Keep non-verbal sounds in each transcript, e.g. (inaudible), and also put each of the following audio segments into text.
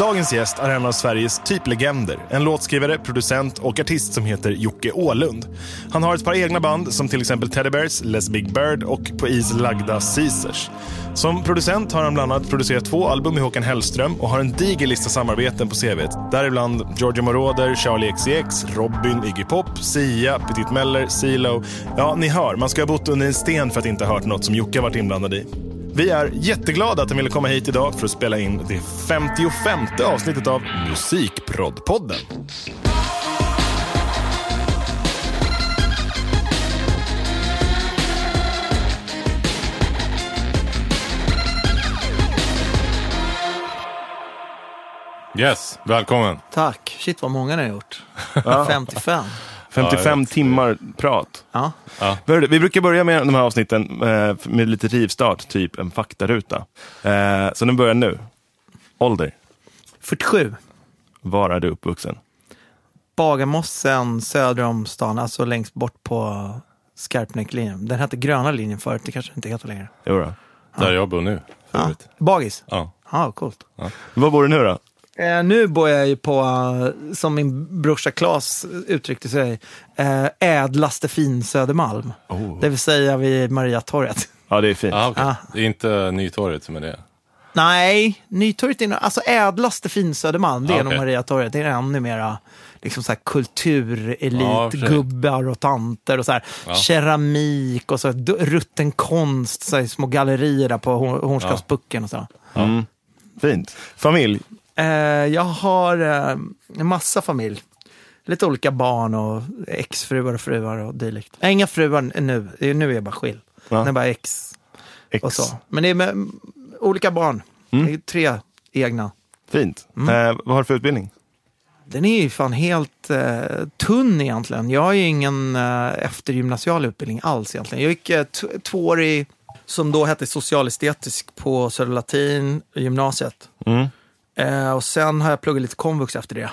Dagens gäst är en av Sveriges typlegender. En låtskrivare, producent och artist som heter Jocke Åhlund. Han har ett par egna band som till exempel Teddy Bears, Les Big Bird och på is lagda Caesars. Som producent har han bland annat producerat två album med Håkan Hellström och har en diger lista samarbeten på CVt. Däribland Giorgio Moroder, Charlie XCX, Robin, Iggy Pop, Sia, Petit Meller, Silo. Ja, ni hör, man ska ha bott under en sten för att inte ha hört något som Jocke varit inblandad i. Vi är jätteglada att han ville komma hit idag för att spela in det 55 avsnittet av Musikproddpodden. Yes, välkommen. Tack. Shit vad många ni har gjort. (laughs) 55. 55 timmar prat. Ja. Hörru, Vi brukar börja med de här avsnitten eh, med lite rivstart, typ en faktaruta. Eh, Så den börjar nu. Ålder. 47. Var är du uppvuxen? Bagarmossen söder om stan, alltså längst bort på Skarpnäcklinjen. Den hette gröna linjen förut, det kanske inte heter längre. Jo då. Där jag bor nu. Ja. Bagis? Ja. Ja, coolt. Var bor du nu då? Eh, nu bor jag ju på, eh, som min brorsa Claes uttryckte sig, eh, ädlaste fin Södermalm. Oh. Det vill säga vid Mariatorget. Ja, det är fint. Ah, okej. Ah. Det är inte Nytorget som är det. Nej, Nytorget är nog, alltså ädlaste fin Södermalm, det är Ah, nog. Mariatorget. Det är ännu mera liksom så här kulturelit, Ja, i och tanter och så här, Ja. keramik och så här, rutten konst, så här, små gallerier där på Hor- Hornskapspucken och så. Mm. Fint. Familj? Eh, jag har eh, en massa familj. Lite olika barn och exfruar och fruar och dylikt. Nej, inga fruar nu, nu är jag bara skild. Ja. Är bara ex Ex. och så. Men det är med olika barn. Mm. Det är tre egna. Fint. Mm. Eh, vad har du för utbildning? Den är ju fan helt eh, tunn egentligen. Jag har ju ingen eh, eftergymnasial utbildning alls egentligen. Jag gick eh, två år i, som då hette socialestetisk på Södra Latin gymnasiet. Mm. Eh, och sen har jag pluggat lite komvux efter det.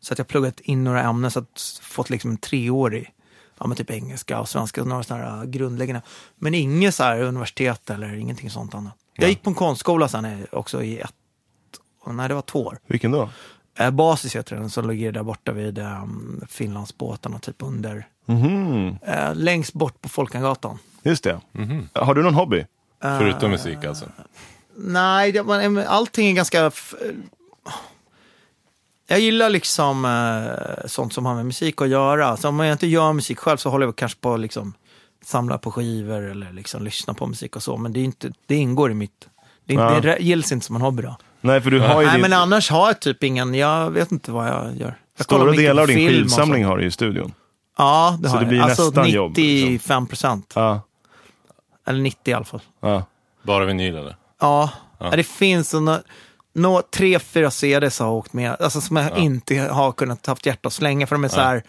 Så att jag har pluggat in några ämnen, så att fått liksom en treårig, ja men typ engelska och svenska, och några sådana här grundläggande. Men inget så här universitet eller ingenting sånt annat. Jag gick på en konstskola sen eh, också i ett, nej det var två år. Vilken då? Eh, Basis heter den, som ligger där borta vid um, Finlandsbåtarna, typ under, Mhm. eh, längst bort på Folkangatan. Just det. Mhm. Har du någon hobby? Förutom musik alltså. Nej, det, man, allting är ganska... f- Jag gillar liksom eh, sånt som har med musik att göra. Så om jag inte gör musik själv så håller jag kanske på att liksom, samla på skivor eller liksom, lyssna på musik och så. Men det, är inte, det ingår i mitt... Det, Ja. det gills inte som en hobby då. Nej, för du har ju Nej, din, men annars har jag typ ingen... Jag vet inte vad jag gör. Jag stora delar av din skivsamling har du i studion. Ja, det Så har det jag. blir alltså nästan jobb, liksom. 95 procent. Ja. Eller 90 i alla fall. ja. Bara vinyl eller? Ja, Ja. det finns några, nå, tre, fyra CDs har åkt med, alltså som jag inte har kunnat haft hjärta att slänga för de är så här,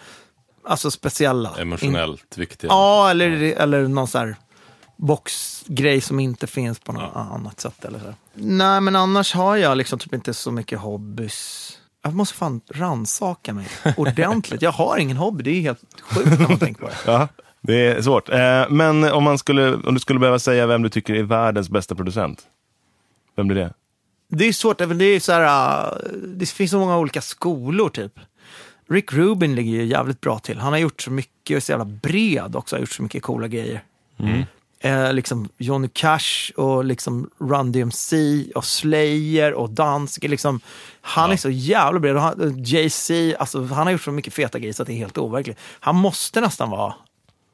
alltså speciella. In, Emotionellt viktiga. ja, eller, eller någon så här boxgrej som inte finns på något annat sätt. Eller så. Nej, men annars har jag liksom typ inte så mycket hobbys. Jag måste fan rannsaka mig (laughs) ordentligt. Jag har ingen hobby, det är helt sjukt när man (laughs) tänker på det. ja. Det är svårt. Eh, men om, man skulle, om du skulle behöva säga vem du tycker är världens bästa producent? Vem blir det? Det är svårt, det är så här, äh, det finns så många olika skolor typ. Rick Rubin ligger ju jävligt bra till. Han har gjort så mycket och är så jävla bred också, har gjort så mycket coola grejer. Eh, liksom Johnny Cash och liksom Run DMC och Slayer och Danzig. Liksom, han är så jävla bred. Han- Jay-Z, alltså, han har gjort så mycket feta grejer så att det är helt overkligt. Han måste nästan vara,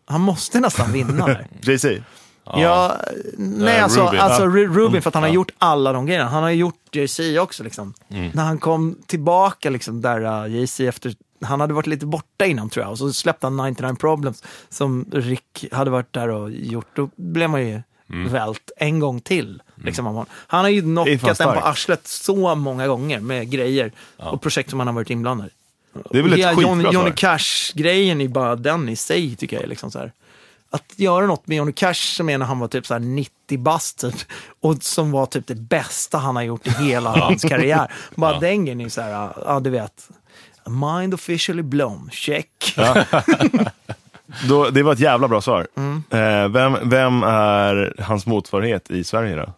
han måste nästan vinna. (laughs) Jay-Z? Ja, nej alltså, Rubin. alltså Ja. Ru- Rubin för att han har Ja. gjort alla de grejerna. Han har gjort Jay-Z också liksom. När han kom tillbaka liksom där uh, Jay-Z efter, han hade varit lite borta innan tror jag. Och så släppte han 99 Problems som Rick hade varit där och gjort. Då blev man ju vält en gång till. Liksom. Han- Han har ju knockat den på arslet så många gånger med grejer och projekt som han har varit inblandad i. Det är väl ett Ja, skitbra Johnny? Cash-grejen är bara den i sig, tycker jag. Liksom så här. Att göra något med Johnny Cash som är när han var typ så här 90 bast typ, och som var typ det bästa han har gjort i hela (laughs) hans karriär. Bara den grejen är så här, ja du vet. Mind officially blown, check. (laughs) Då, det var ett jävla bra svar. Mm. Eh, vem, vem är hans motsvarighet i Sverige då?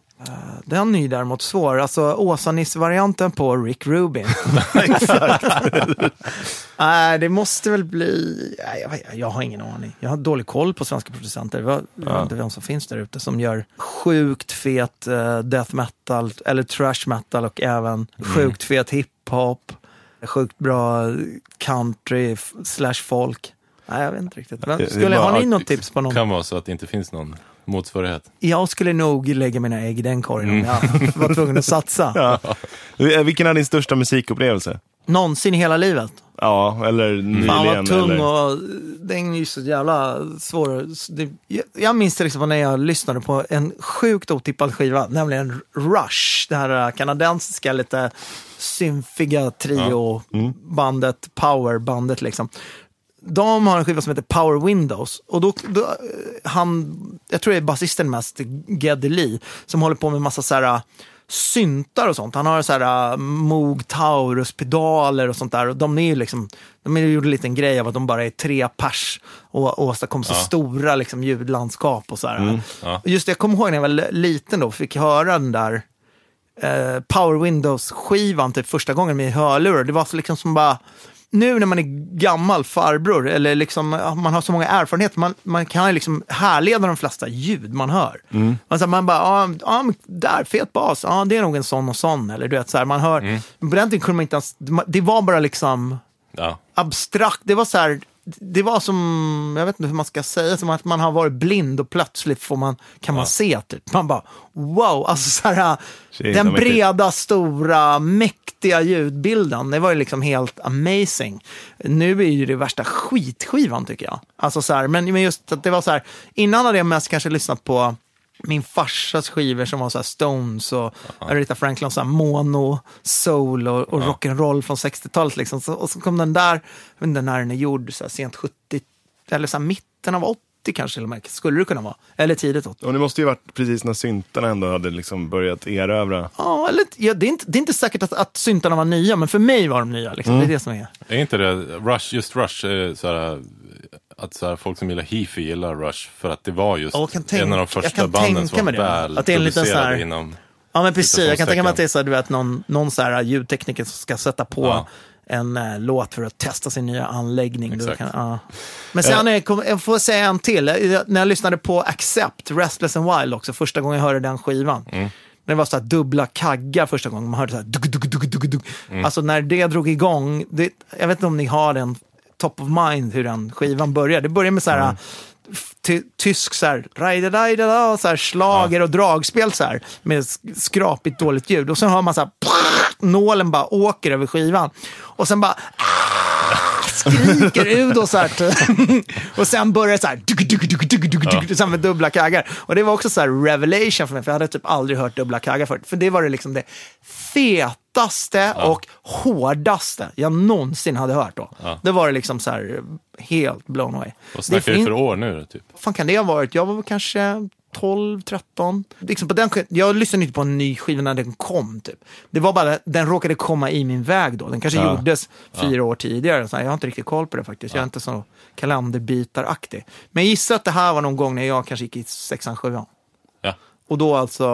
Den är ju däremot svår. Alltså Åsa-Nisse-varianten på Rick Rubin. (laughs) (laughs) Nej, det måste väl bli... Nej, jag, har ingen aning. Jag har dålig koll på svenska producenter. Jag vet inte vem som finns där ute som gör sjukt fet eh, death metal eller trash metal och även sjukt fet hiphop. Sjukt bra country slash folk. Nej, jag vet inte riktigt. Men Det- det skulle, har ni något tips på någon? kan vara så att det inte finns någon motsvarighet. Jag skulle nog lägga mina ägg i den korgen om jag (laughs) var tvungen att satsa. (laughs) Ja. Eh, Vilken är din största musikupplevelse? Någonsin i hela livet. Ja, eller nyligen. Fan vad tung eller... och den är ju så jävla svår. Jag, minns till exempel när jag lyssnade på en sjukt otippad skiva, nämligen Rush. Det här kanadensiska lite symfiga trio-bandet, powerbandet liksom. De har en skiva som heter Power Windows. Och då, då eh, han, jag tror det är basisten mest, Geddy Lee, som håller på med massa så här äh, syntar och sånt. Han har så här äh, Moog Taurus-pedaler och sånt där. Och de är ju liksom, de gjorde en liten grej av att de bara är tre pers och åstadkom så stora liksom, ljudlandskap och så här. ja. Just det, jag kommer ihåg när jag var liten då, fick höra den där eh, Power Windows-skivan typ första gången med hörlurar. Det var så liksom som bara, nu när man är gammal farbror, eller liksom, man har så många erfarenheter, man, man kan ju liksom härleda de flesta ljud man hör. Man, så här, man bara, ja, men där, fet bas, ja, det är nog en sån och sån. Eller du vet, så här, man hör, på den tiden kunde man inte ens, det var bara liksom Ja. abstrakt, det var så här, det var som, jag vet inte hur man ska säga, som att man har varit blind och plötsligt får man, kan man se typ. Man bara, wow, alltså så här, Shit, den mäktigt. breda, stora, mäktiga ljudbilden, det var ju liksom helt amazing. Nu är ju det värsta skitskivan tycker jag. Alltså så här, men, men just att det var så här, innan hade jag mest kanske lyssnat på min farsas skivor som var så här Stones och Aretha Franklin, så här mono, soul och, och rock'n'roll från 60-talet. Liksom. Så, och så kom den där, jag vet inte när den är gjord, så här sent 70, eller så här mitten av 80 kanske till och med, skulle det kunna vara. Eller tidigt 80. Och det måste ju varit precis när syntarna ändå hade liksom börjat erövra. Ja, eller, ja, det, är inte, det är inte säkert att, att syntarna var nya, men för mig var de nya. Liksom. Det är det som är. Är inte det Rush, just Rush, är så här, att så här, folk som gillar Hifi gillar Rush för att det var just Ja, en av de första banden som var väl Att det är en liten så här- inom... Ja, men precis. Jag kan tänka mig att det är så, här, du vet, någon, någon så här ljudtekniker som ska sätta på Ja. en eh, låt för att testa sin nya anläggning. Kan, ja. Men sen, eh, kom, jag får säga en till. Jag, när jag lyssnade på Accept, Restless and Wild också, första gången jag hörde den skivan. Det var så här dubbla kaggar första gången. Man hörde så här dug, dug, dug, dug, dug. Alltså när det drog igång, det, jag vet inte om ni har den top of mind hur den skivan börjar. Det börjar med så här ty, tysk så här, rajda, så här slager och dragspel så här, med sk- skrapigt dåligt ljud. Och sen hör man så här, nålen bara åker över skivan. Och sen bara skriker (laughs) Udo så här. typ. (laughs) och sen börjar det så här, duk, duk, duk, duk, duk, duk, så här med dubbla kaggar. Och det var också så här revelation för mig, för jag hade typ aldrig hört dubbla kaggar förut. För det var det liksom det fetaste och hårdaste jag någonsin hade hört då. Det var det liksom så här helt blown away. Vad Det snackar fin- för år nu typ? vad fan kan det ha varit? Jag var väl kanske 12, 13. Liksom på den, jag lyssnade inte på en ny skiva när den kom. Typ. Det var bara, den råkade komma i min väg då. Den kanske Ja. gjordes fyra år tidigare. Så jag har inte riktigt koll på det faktiskt. Jag är inte så kalenderbitaraktig. Men jag gissar att det här var någon gång när jag kanske gick i sexan, sjuan. Ja. Och då alltså,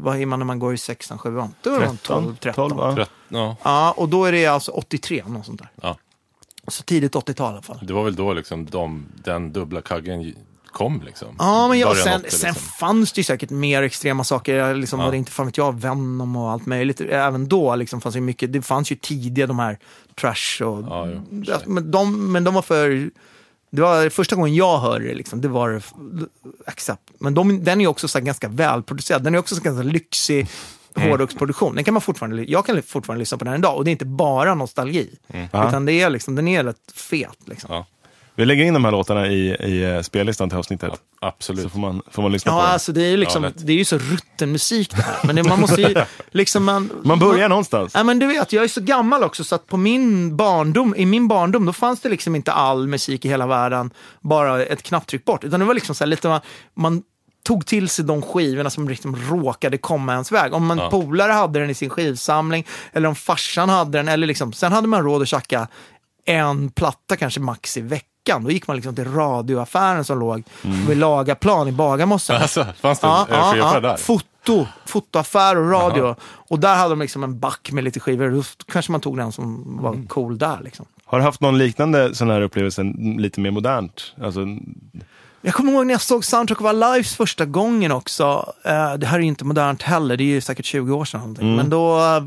vad är man när man går i sexan, sjuan? Då är man 12, 13. 12, va? Trött, ja. Ja, och då är det alltså 83, något sånt där. ja. Så tidigt 80-tal i alla fall. Det var väl då liksom de, den dubbla kaggen kom liksom. Ja, men Början sen, 80, sen liksom. fanns det ju säkert mer extrema saker. Liksom, Ja. det inte fan vet jag, Venom och allt möjligt. Även då liksom, fanns det mycket. Det fanns ju tidiga de här trash och... Ja, Ja, men, de, men de var för... Det var första gången jag hörde det, liksom, det var Accept. Men de, den är också så ganska välproducerad. Den är också så ganska lyxig Mm. hårdrocksproduktion. Den kan man fortfarande, jag kan fortfarande lyssna på den idag och det är inte bara nostalgi. Utan det är liksom, den är rätt fet. Liksom. Ja, Vi lägger in de här låtarna i, i eh, spellistan till avsnittet. absolut. Så får man, får man lyssna Ja, på alltså det är ju liksom, Ja, det är ju så rutten musik det här. Men det, man måste ju, (laughs) liksom man... Man börjar någonstans. Nej men du vet, jag är så gammal också så att på min barndom, i min barndom, då fanns det liksom inte all musik i hela världen, bara ett knapptryck bort. Utan det var liksom så här lite, man, man tog till sig de skivorna som liksom råkade komma ens väg. Om man Ja. polare hade den i sin skivsamling, eller om farsan hade den, eller liksom, sen hade man råd att tjacka en platta kanske max i veckan. Då gick man liksom till radioaffären som låg vid Lagaplan i Bagarmossen. (laughs) Alltså, fanns det Ja, ja, ja, ja. där? Foto foto, fotoaffär och radio. Och där hade de liksom en back med lite skivor. Då kanske man tog den som var Mm. cool där. Liksom. Har du haft någon liknande sån här upplevelse lite mer modernt? Alltså, Jag kommer ihåg när jag såg Soundtrack of Our Lives första gången också. Eh, det här är ju inte modernt heller, det är ju säkert 20 år sedan. någonting. Men då eh,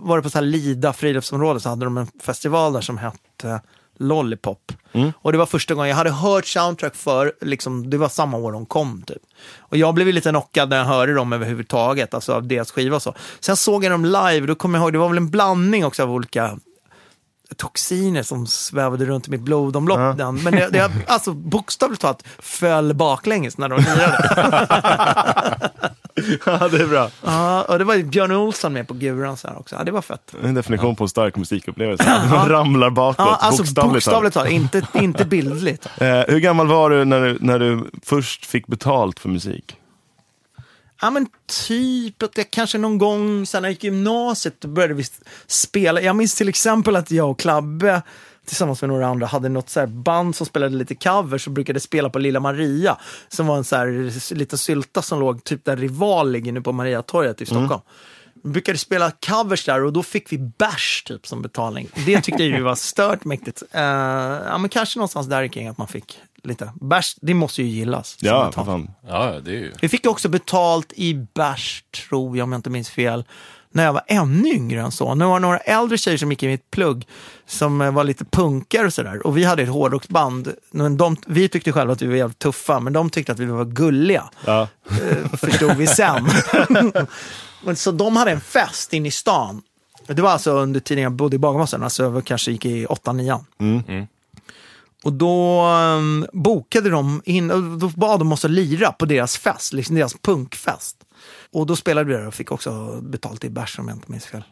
var det på så här Lida friluftsområde så hade de en festival där som hette Lollipop. Och det var första gången jag hade hört Soundtrack för, liksom, det var samma år de kom typ. Och jag blev lite knockad när jag hörde dem överhuvudtaget, alltså av deras skiva och så. Sen såg jag dem live, då kommer jag ihåg, det var väl en blandning också av olika toxiner som svävade runt i mitt blodomlopp. Ja. Den. Men det, det, alltså, bokstavligt talat föll baklänges när de lirade. (laughs) ja, det är bra. Ja, och det var Björn Olsson med på guran så här också. Ja, det var fett. En definition på en stark musikupplevelse. (laughs) Man ramlar bakåt, Ja, alltså bokstavligt, bokstavligt talat, inte, inte bildligt. (laughs) Eh, hur gammal var du när, du när du först fick betalt för musik? Ja men typ att jag kanske någon gång sen när jag gick i gymnasiet började vi spela. Jag minns till exempel att jag och Klabbe tillsammans med några andra hade något så band som spelade lite covers och brukade spela på Lilla Maria. Som var en så här liten sylta som låg typ där Rival ligger nu på Mariatorget i Stockholm. Vi brukade spela covers där och då fick vi bärs typ som betalning. Det tyckte vi var stört mäktigt. Eh, ja men kanske någonstans där kring att man fick lite bärs. Det måste ju gillas. Ja, för fan. Ja, det är ju... Vi fick också betalt i bärs, tror jag, om jag inte minns fel, när jag var ännu yngre än så. Nu var några äldre tjejer som gick i mitt plugg som eh, var lite punkare och sådär. Och vi hade ett hårdrocksband. De, vi tyckte själva att vi var jävligt tuffa, men de tyckte att vi var gulliga. Ja. Eh, förstod vi sen. (laughs) men, så de hade en fest inne i stan. Det var alltså under tiden jag bodde i Bagarmossen, alltså jag kanske gick i 8-9. Och då um, bokade de in, och då bad de oss att lira på deras fest, liksom deras punkfest. Och då spelade vi där och fick också betalt i bärs om jag inte minns fel.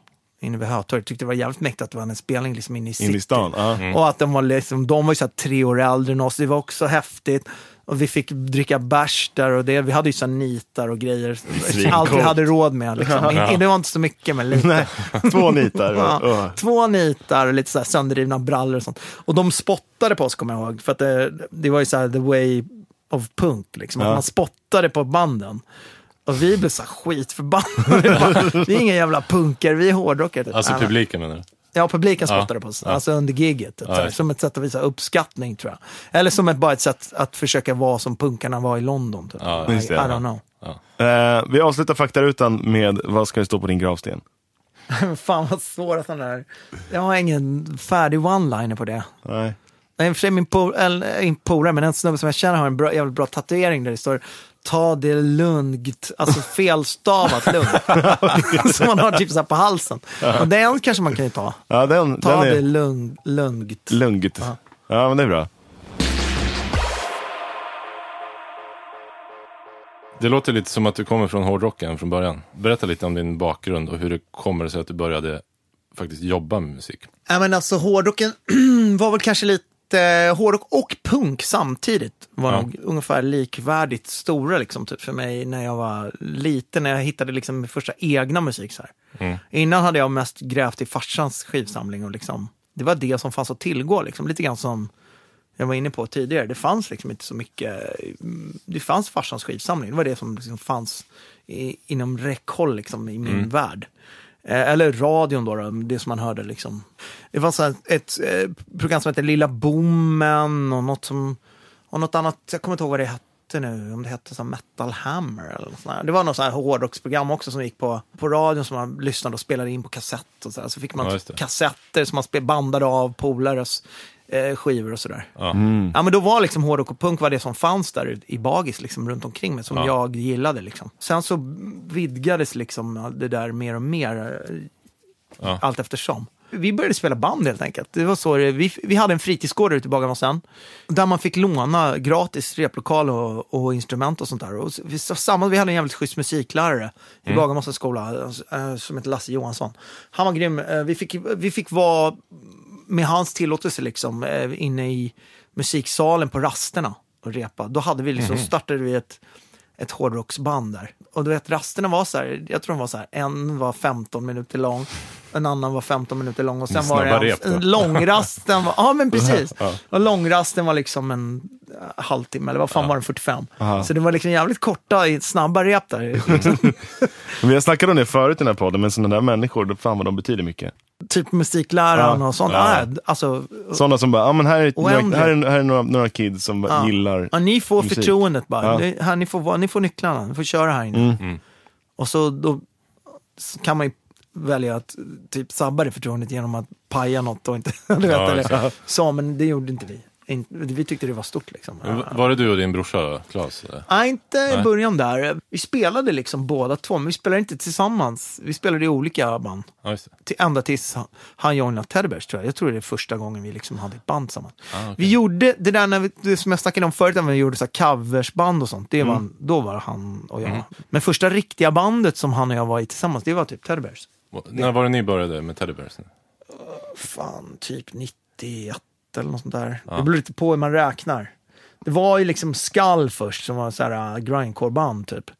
Inne vid Hötorget. Tyckte det var jävligt mäktigt att det var en spelning liksom inne i city. In i stan? Ja. Och att de var, liksom, de var ju så tre år äldre än oss, det var också häftigt. Och vi fick dricka bärs där och det, vi hade ju så nitar och grejer. Svincoolt. Allt vi hade råd med. Liksom. Ja. Det var inte så mycket, men lite. Nej, två nitar. Ja, Två nitar och lite så här sönderrivna brallor och sånt. Och de spottade på oss, kommer jag ihåg. För att det, det var ju så här the way of punk, liksom. Ja. Man spottade på banden. Och vi blev så skitförbannade. (laughs) Vi är inga jävla punkare, vi är hårdrockare. typ. Alltså publiken menar du? Ja, publiken Ja. spottade på oss. Ja. Alltså under giget. Ja, som ett sätt att visa uppskattning, tror jag. Eller som ett, bara ett sätt att försöka vara som punkarna var i London. Typ. Ja, I, just det, I ja. don't know. Eh, vi avslutar faktarutan med vad ska det stå på din gravsten? (laughs) Fan vad svårt att den där... Jag har ingen färdig one-liner på det. Nej. Nej, för sig min polare, men en snubbe som jag känner har en bra, jävligt bra tatuering där det står Ta det lugnt, alltså (laughs) felstavat lugnt. (laughs) som man har typ så här på halsen. Och den kanske man kan ju ta. Ja, den, Ta den det är lugnt. lugnt. lugnt. Ja. Ja, men det är bra. Det låter lite som att du kommer från hårdrocken från början. Berätta lite om din bakgrund och hur det kommer sig att du började faktiskt jobba med musik. Ja, men alltså hårdrocken (clears throat) var väl kanske lite hårdrock och punk samtidigt. Var Ja. nog ungefär likvärdigt stora liksom, typ, för mig när jag var liten, när jag hittade liksom min första egna musik. Så här. Mm. Innan hade jag mest grävt i farsans skivsamling och liksom, det var det som fanns att tillgå. Liksom. Lite grann som jag var inne på tidigare. Det fanns liksom inte så mycket. mm, Det fanns farsans skivsamling. Det var det som liksom fanns i, inom räckhåll liksom, i min värld. Eh, Eller radion då, då, det som man hörde. Liksom. Det fanns ett, ett eh, program som hette Lilla Bommen och något, som, och något annat. Jag kommer inte ihåg vad det hette nu. Om det hette så Metal Hammer eller något sånt där. Det var något så här hårdrocksprogram också som gick på, på radion som man lyssnade och spelade in på kassett. Och så, här. så fick man Ja, kassetter som man spel- bandade av polares eh, skivor och sådär. Ja. Ja, men då var liksom hårdrock och punk var det som fanns där i Bagis liksom, runt omkring mig, som Ja. jag gillade. Liksom. Sen så vidgades liksom det där mer och mer eh, Ja. allt eftersom. Vi började spela band helt enkelt. Det var så det, vi, vi hade en fritidsgård ute i Bagarmossen där man fick låna gratis replokal och, och instrument och sånt där. Och vi, samma, vi hade en jävligt schysst musiklärare i Bagarmossens skola eh, som hette Lasse Johansson. Han var grym. Eh, vi, fick, vi fick vara med hans tillåtelse liksom, eh, inne i musiksalen på rasterna och repa. Då hade vi liksom, startade vi ett, ett hårdrocksband där. Och du vet, rasterna var så här, jag tror de var så här, en var 15 minuter lång, en annan var 15 minuter lång och sen var det en, en långrasten. Var, ja, men (laughs) precis. Ja. Och långrasten var liksom en, halvtimme, eller vad fan var det, 45. Aha. Så det var liksom jävligt korta, snabba rep där. Liksom. (laughs) Men vi har snackat om det förut i den här podden, men sådana där människor, fan vad de betyder mycket. Typ musikläraren Ja. och sånt. Ja. Ja. Alltså, Sådana som bara, ja men här är, några, här är, här är några, några kids som Ja. gillar ja, ni får musik. förtroendet bara. Ja. Det- Här, ni, får, ni får nycklarna, ni får köra här inne. Mm. Mm. Och så då kan man ju välja att typ sabba det förtroendet genom att paja något och inte, (laughs) du vet, Ja, eller så, men det gjorde inte vi. In, vi tyckte det var stort liksom. Men Var det du och din brorsa då, Claes? eller? Nej, inte i början där. Vi spelade liksom båda två, men vi spelade inte tillsammans. Vi spelade i olika band. Ja. Till, ända tills han, han joinade Teddy Bears tror jag. Jag tror det är första gången vi liksom hade ett band tillsammans. Ah, okej. Vi gjorde det där när vi, det som jag snackade om förut, när vi gjorde så coversband och sånt. Det var, Då var han och jag. Mm. Men första riktiga bandet som han och jag var i tillsammans, det var typ Teddy Bears. Och När var det ni började med Teddy Bears? Fan, typ 91 eller något sånt där. Det beror lite på hur man räknar. Det var ju liksom Skull först som var så här uh, grindcore-band typ.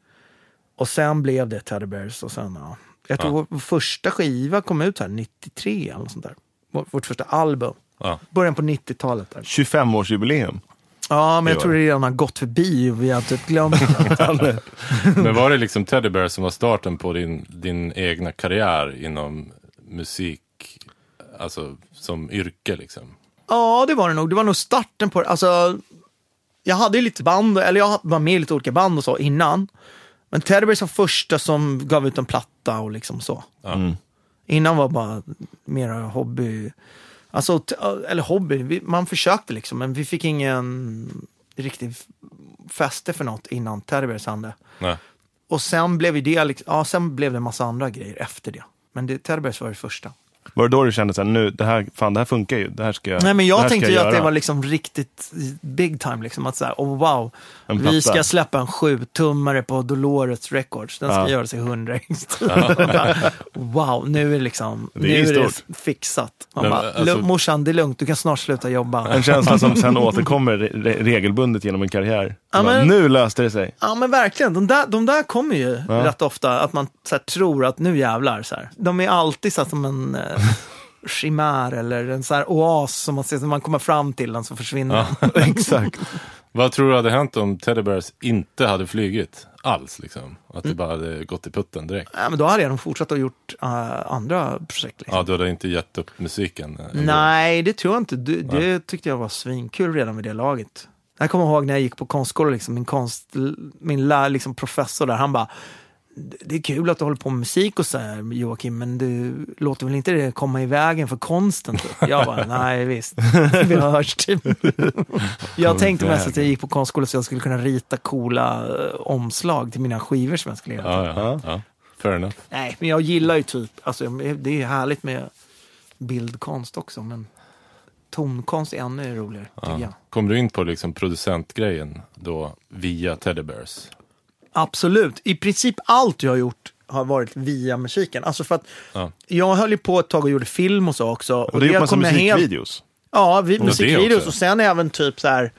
Och sen blev det Teddy Bears och sen, ja. Jag tror vår första skiva kom ut här 93 eller något sånt där. Vårt, första album. Ja. Början på 90-talet där. 25-årsjubileum. Ja, men jag tror det redan har gått förbi och vi har typ glömt det. (laughs) Men var det liksom Teddy Bears som var starten på din, din egna karriär inom musik, alltså som yrke liksom? Ja, det var det nog. Det var nog starten på det. Alltså, jag hade ju lite band, eller jag var med i lite olika band och så innan. Men Bears var första som gav ut en platta och liksom så. Mm. Innan var bara mera hobby. Alltså, eller hobby, man försökte liksom, men vi fick ingen riktig fäste för något innan Teddy Bears hände. Nej. Och sen blev det, liksom, ja, sen blev det en massa andra grejer efter det. Men det, Teddy Bears var det första. Var det då du kände så här, nu, det här, fan det här funkar ju, det här ska jag Nej, men jag tänkte ju att det göra. var liksom riktigt big time. Liksom, att så här, oh, wow, vi ska släppa en sjutummare på Dolores Records. Den ska Ja. göras i hundra (laughs) wow, nu är liksom, Det nu är är det fixat. Man Men, bara, alltså- "Lugn, morsan, det är lugnt, du kan snart sluta jobba. En känsla som sen (laughs) återkommer re- regelbundet genom en karriär. Ja, men- Nu löste det sig. Ja men verkligen, de där, de där kommer ju Ja. rätt ofta att man så här, tror att nu jävlar. Så här. De är alltid så här, som en eh, (laughs) chimär eller en så här oas som man ser när man kommer fram till den så försvinner den. (laughs) Exakt. Vad tror du hade hänt om Teddy Bears inte hade flugit alls? Liksom? Att det bara hade gått i putten direkt? Ja, men då hade jag nog fortsatt och gjort eh, andra projekt. Liksom. Ja, du hade inte gett upp musiken? eh? Nej, det tror jag inte. Det, det tyckte jag var svinkul redan vid det laget. Jag kommer ihåg när jag gick på konstskola, liksom, min, konst, min lär, liksom, professor där, han bara det är kul att du håller på med musik och så här, Joakim, men du låter väl inte det komma i vägen för konsten? Typ. Jag bara, (laughs) nej visst, vi hörs typ. (laughs) Jag tänkte mest att jag gick på konstskola så jag skulle kunna rita coola eh, omslag till mina skivor som jag skulle göra. Ja, ja, ja. Fair enough. Nej, men jag gillar ju typ, alltså, det är härligt med bildkonst också, men tonkonst är ännu roligare, tycker jag. Kom du in på liksom producentgrejen då via Teddy Bears? Absolut. I princip allt jag har gjort har varit via musiken. Alltså för att Ja. jag höll ju på ett tag och gjorde film och så också. Och, Och det ju massa jag helt- musikvideos. Ja, vi, musikvideos och sen även typ så här.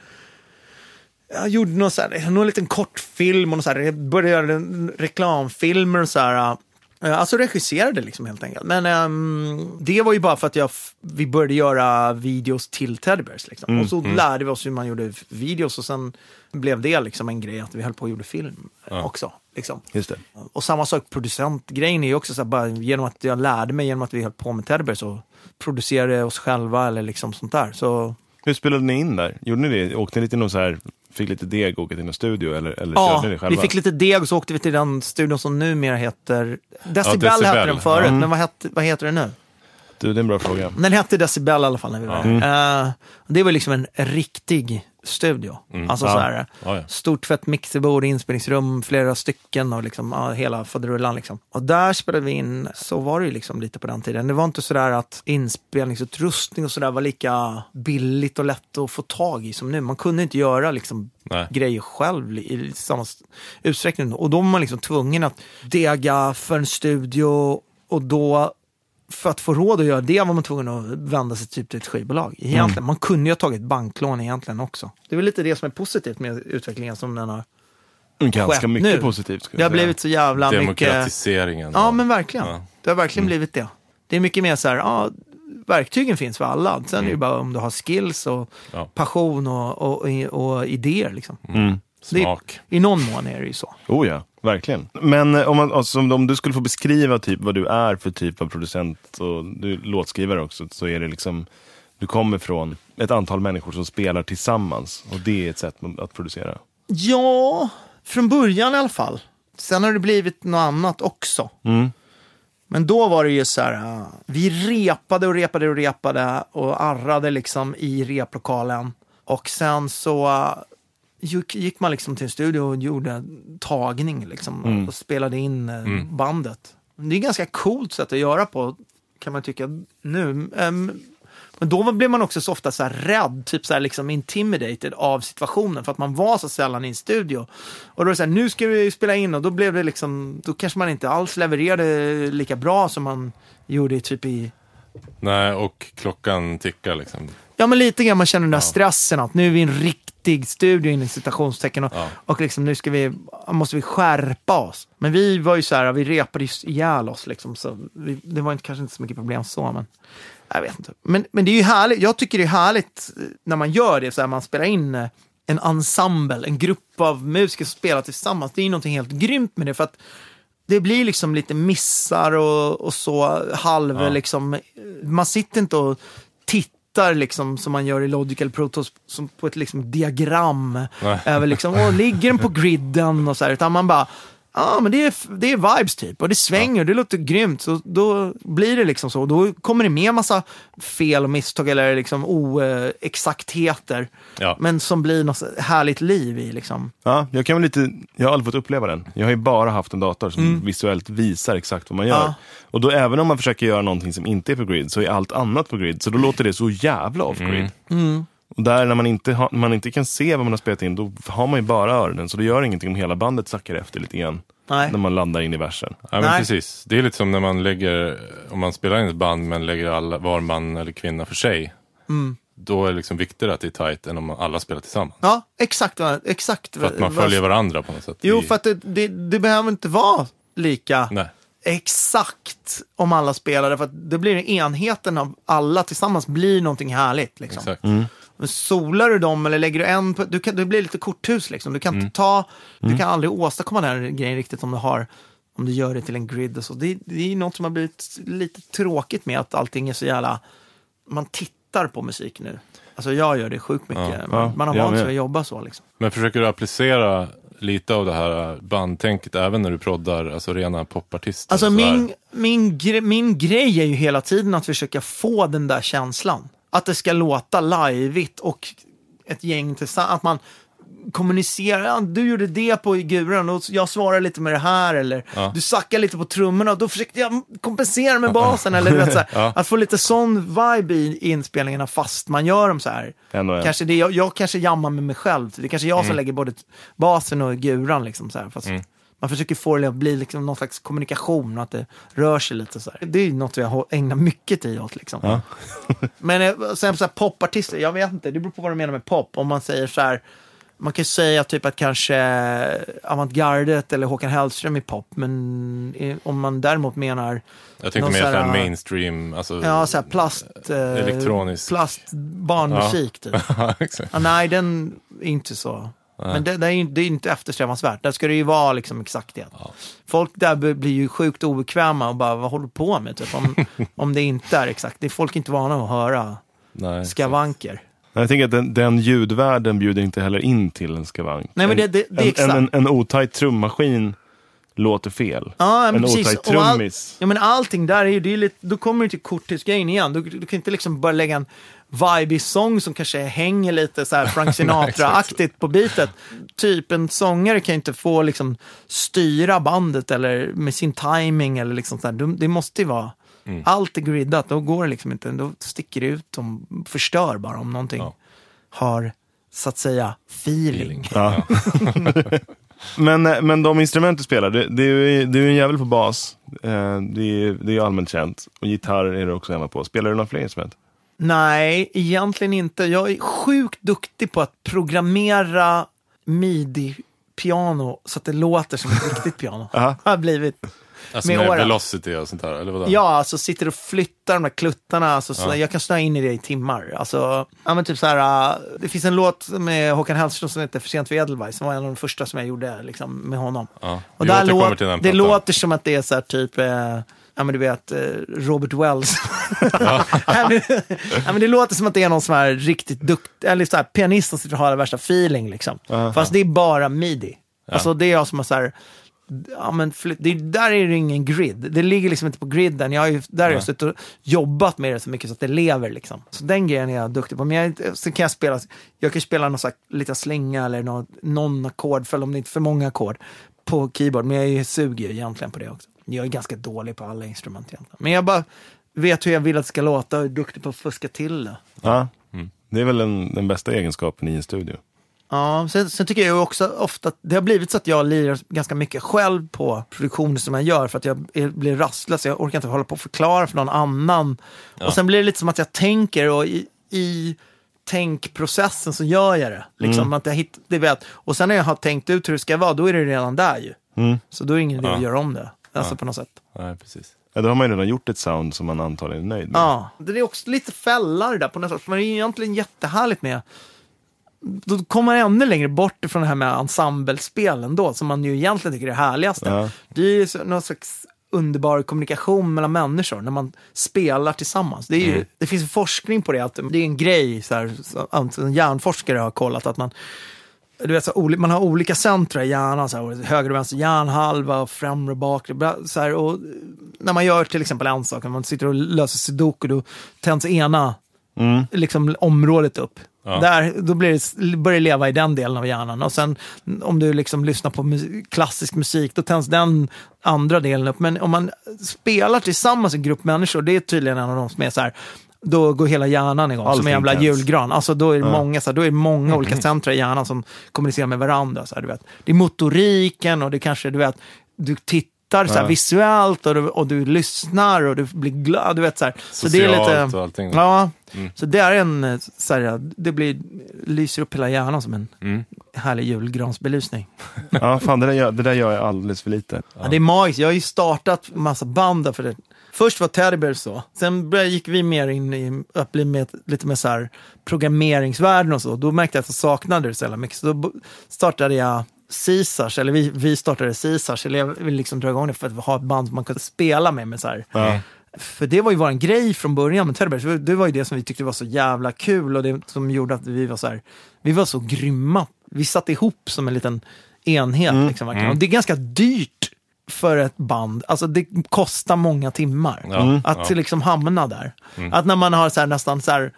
Jag gjorde någon, så här, någon liten kortfilm och så här, jag började göra reklamfilmer och så här. Eh, Alltså regisserade liksom helt enkelt. Men ehm, det var ju bara för att jag, vi började göra videos till Teddy Bears. Liksom. och så lärde vi oss hur man gjorde videos och sen blev det liksom en grej att vi höll på och gjorde film eh, också. Liksom. Just det. Och samma sak, producentgrejen är ju också så här, bara genom att jag lärde mig genom att vi höll på med Teddy Bears så producerade oss själva eller liksom sånt där. Så Hur spelade ni in där? Gjorde ni det? Åkte ni till någon så här, fick lite deg och åkte till någon studio eller, eller ja, körde ni själva? vi fick lite deg och så åkte vi till den studion som numera heter Decibel, Decibel. hette den förut, Mm. men vad, hette, vad heter den nu? Du, det är en bra fråga. Den hette Decibel i alla fall när vi var där. Eh, det var liksom en riktig studio. Alltså Ja. så här, Ja, ja. stort fett mixerbord, inspelningsrum, flera stycken och liksom, ja, hela faderullan. Liksom. Och där spelade vi in, så var det ju liksom lite på den tiden. Det var inte sådär att inspelningsutrustning och sådär var lika billigt och lätt att få tag i som nu. Man kunde inte göra liksom Nej. grejer själv i samma utsträckning. Och då var man liksom tvungen att dega för en studio och då för att få råd att göra det var man tvungen att vända sig typ till ett skivbolag. Egentligen, Man kunde ju ha tagit banklån egentligen också. Det är väl lite det som är positivt med utvecklingen som den har. Ganska skett mycket nu. positivt. Det har blivit så jävla mycket... Demokratiseringen. Ja, och- men verkligen. Ja. Det har verkligen blivit det. Det är mycket mer så här, ja, verktygen finns för alla. Sen är det bara om du har skills och Ja. passion och, och, och idéer. Liksom. Mm. Smak. I någon mån är det ju så. Oh ja, verkligen. Men eh, om, man, alltså, om du skulle få beskriva typ vad du är för typ av producent och du är låtskrivare också, så är det liksom, du kommer från ett antal människor som spelar tillsammans och det är ett sätt att producera. Ja, från början i alla fall. Sen har det blivit något annat också. Mm. Men då var det ju så här, ah, vi repade och repade och repade och arrade liksom i replokalen. Och sen så ah, gick, man liksom till en studio och gjorde tagning liksom och spelade in eh, bandet. Det är ett ganska coolt sätt att göra på, kan man tycka nu. Ehm, men då blev man också så ofta så här rädd, typ så liksom intimidated av situationen för att man var så sällan i en studio. Och då var det så här, nu ska vi spela in och då blev det liksom, då kanske man inte alls levererade lika bra som man gjorde typ i Nej, och klockan tickar liksom. Ja, men lite grann man känner den där stressen att nu är vi en riktig studio inom citationstecken och, Ja. och liksom nu ska vi, måste vi skärpa oss. Men vi var ju så här, vi repade ihjäl oss liksom, så vi, det var inte, kanske inte så mycket problem så, men jag vet inte. Men, men det är ju härligt, jag tycker det är härligt eh, när man gör det, så här, man spelar in eh, en ensemble, en grupp av musiker som spelar tillsammans. Det är ju någonting helt grymt med det, för att det blir liksom lite missar och, och så halv Ja. liksom. Man sitter inte och tittar liksom som man gör i Logical Pro Tools som på ett liksom diagram över liksom, och ligger den på (laughs) griden? och så här, utan man bara Ja, men det är, det är vibes typ och det svänger och det låter grymt. Så då blir det liksom så. Då kommer det med massa fel och misstag eller liksom oexaktheter. Ja. Men som blir något härligt liv i liksom. Ja, jag kan väl lite, jag har aldrig fått uppleva den. Jag har ju bara haft en dator som visuellt visar exakt vad man gör. Ja. Och då även om man försöker göra någonting som inte är på grid så är allt annat på grid. Så då låter det så jävla off-grid. Och där när man inte, har, man inte kan se vad man har spelat in, då har man ju bara öronen. Så det gör ingenting om hela bandet sackar efter lite grann. Nej. När man landar in i versen. Ja, men Nej. precis. Det är lite som när man lägger, om man spelar in ett band men lägger alla, var man eller kvinna för sig. Mm. Då är det liksom viktigare att det är tight än om alla spelar tillsammans. Ja, exakt. exakt För att man följer varandra på något sätt. Jo, i- för att det, det, det behöver inte vara lika Nej. exakt om alla spelar. För att det blir enheten av alla tillsammans blir någonting härligt. Liksom. Exakt. Men solar du dem eller lägger du en på, du kan, det blir lite korthus liksom. Du kan Mm. inte ta, du kan aldrig åstadkomma den här grejen riktigt om du har, om du gör det till en grid och så. Det, det är något som har blivit lite tråkigt med att allting är så jävla, man tittar på musik nu. Alltså jag gör det sjukt mycket. Ja, man, man har jag vant sig att jobba så liksom. Men försöker du applicera lite av det här bandtänket även när du proddar alltså rena popartister? Alltså min, min, gre- min grej är ju hela tiden att försöka få den där känslan. Att det ska låta lajvigt och ett gäng tillsammans. Att man kommunicerar. Ja, du gjorde det på guren och jag svarar lite med det här. Eller Ja. du sackar lite på trummorna och då försökte jag kompensera med basen. eller du vet, så här. (laughs) Att få lite sån vibe i inspelningarna fast man gör dem så här. Kanske det, jag, jag kanske jammar med mig själv. Det är kanske jag som lägger både basen och guran. Liksom, så här, fast Man försöker få det att bli liksom någon slags kommunikation, att det rör sig lite så här. Det är ju något jag har- ägnar mycket tid åt. Liksom. (laughs) Men eh, sen så här, popartister, jag vet inte, det beror på vad du menar med pop. Om man säger så här, man kan ju säga typ att kanske Avantgardet eller Håkan Hellström är pop, men eh, om man däremot menar Jag tänkte mer så här, såhär mainstream, alltså... ja, så här plast, eh, Elektronisk. plast barnmusik typ. (laughs) Ja, exakt. Ja, nej, den är inte så. Men det, det, är, ju- det är inte eftersträvansvärt. Där ska det ju vara liksom exakthet. Folk där blir ju sjukt obekväma och bara, vad håller du på med? Typ, om, (laughs) om det inte är exakt. Det är folk inte vana att höra Nej, skavanker. Jag tänker att den, den ljudvärlden bjuder inte heller in till en skavank. Nej, men det- det- det är en, exakt. en, en, en otajt trummaskin låter fel. Ja, men en precis. otajt Och all- trummis. Ja, men allting där är ju, det är lite, då kommer du till korttidsgrejen igen. Du, du kan inte liksom bara lägga en vibig sång som kanske hänger lite så här (laughs) Frank Sinatra-aktigt på bitet. Typ en sångare kan ju inte få liksom styra bandet eller med sin timing eller liksom så här. Du- Det måste ju vara, Mm. allt är griddat, då går det liksom inte, då sticker det ut, som förstör bara om någonting Ja. har, så att säga, feeling. Ja. (laughs) men, men de instrument du spelar, det, det är det är en jävel på bas. Eh, Det är, det är ju allmänt känt. Och gitarr är du också hemma på. Spelar du några fler instrument? Nej, egentligen inte. Jag är sjukt duktig på att programmera midi-piano så att det låter som ett riktigt piano. (laughs) Aha. Har blivit. Alltså med med, åren. velocity och sånt där, eller vadå? Ja, alltså sitter och flyttar de där kluttarna. Alltså, så Ja. Jag kan snöa in i det i timmar. Alltså, ja, men typ så här, äh, det finns en låt med Håkan Hellström som heter För sent för Edelweiss. som var en av de första som jag gjorde liksom, med honom. Ja. Och där låt, det plattan. låter som att det är så här typ, eh, ja men du vet, eh, Robert Wells. (laughs) ja. (laughs) ja, men det låter som att det är någon som är riktigt duktig, eller så här, pianist som sitter och har värsta feeling liksom. Fast det är bara midi. Alltså det är jag som har så här, ja men det, där är det ingen grid. Det ligger liksom inte på griden. Jag har ju, där har jag suttit och jobbat med det så mycket så att det lever liksom. Så den grejen är jag duktig på. Men jag, sen kan jag spela, jag kan spela någon slags liten slinga eller någon, någon ackordföljd om det inte är för många ackord på keyboard. Men jag är- suger ju egentligen på det också. Jag är ganska dålig på alla instrument egentligen. Men jag bara vet hur jag vill att det ska låta och är duktig på att fuska till det. Ja. Det är väl den, den bästa egenskapen i en studio. Ja, sen, sen tycker jag också ofta att det har blivit så att jag lirar ganska mycket själv på produktioner som jag gör för att jag är, blir rastlös. Jag orkar inte hålla på och förklara för någon annan. Och sen blir det lite som att jag tänker och i, i tänkprocessen så gör jag det. Liksom, att jag hitt, det vet. Och sen när jag har tänkt ut hur det ska vara, då är det redan där ju. Så då är det ingen idé att göra om det. Alltså på något sätt. Nej, precis. Ja, då har man ju redan gjort ett sound som man antagligen är nöjd med. Ja, det är också lite fällar där på något sätt. Men det är egentligen jättehärligt med då kommer man ännu längre bort ifrån det här med ensemblespelen då, som man ju egentligen tycker är det härligaste. Ja. Det är ju så- någon slags underbar kommunikation mellan människor när man spelar tillsammans. Det, är ju, det finns forskning på det, att det är en grej, så här, en hjärnforskare har kollat att man du vet, så, man har olika centra i hjärnan, så här, höger och vänster hjärnhalva, och främre och bakre. Så här, och när man gör till exempel en sak, när man sitter och löser sudoku, då tänds ena liksom, området upp. Ja. Där, då blir det, börjar det leva i den delen av hjärnan. Och sen om du liksom lyssnar på mus- klassisk musik, då tänds den andra delen upp. Men om man spelar tillsammans i grupp människor, det är tydligen en av de som är så här, då går hela hjärnan igång som Allting en jävla tänds. julgran. Alltså då är det många, så här, då är det många olika centra i hjärnan som kommunicerar med varandra. Så här, du vet. Det är motoriken och det kanske, du vet, du tittar så här, visuellt och du, och du lyssnar och du blir glad. Du vet, så här. Så det är Socialt lite, och allting. Ja, så det är en, så här, det blir, lyser upp hela hjärnan som en Mm. härlig julgransbelysning. Ja, fan, det, där gör, det där gör jag alldeles för lite. Ja. det är magiskt. Jag har ju startat massa band där för det. Först var Teddy Bears så. Sen gick vi mer in i att bli med, lite mer så här programmeringsvärlden och så. Då märkte jag att jag saknade det så jävla mycket. Så då startade jag Caesars, eller vi, vi startade Caesars, eller jag ville liksom dra igång det för att ha ett band som man kunde spela med. med så. Ja. För det var ju vår grej från början med Teddy Bears. Det var- ju det som vi tyckte var så jävla kul och det som gjorde att vi var så här, vi var så grymma. Vi satt ihop som en liten enhet. Liksom, verkligen. Och det är ganska dyrt för ett band. Alltså det kostar många timmar Ja, Mm. att ja. liksom hamna där. Att när man har så här, nästan så här,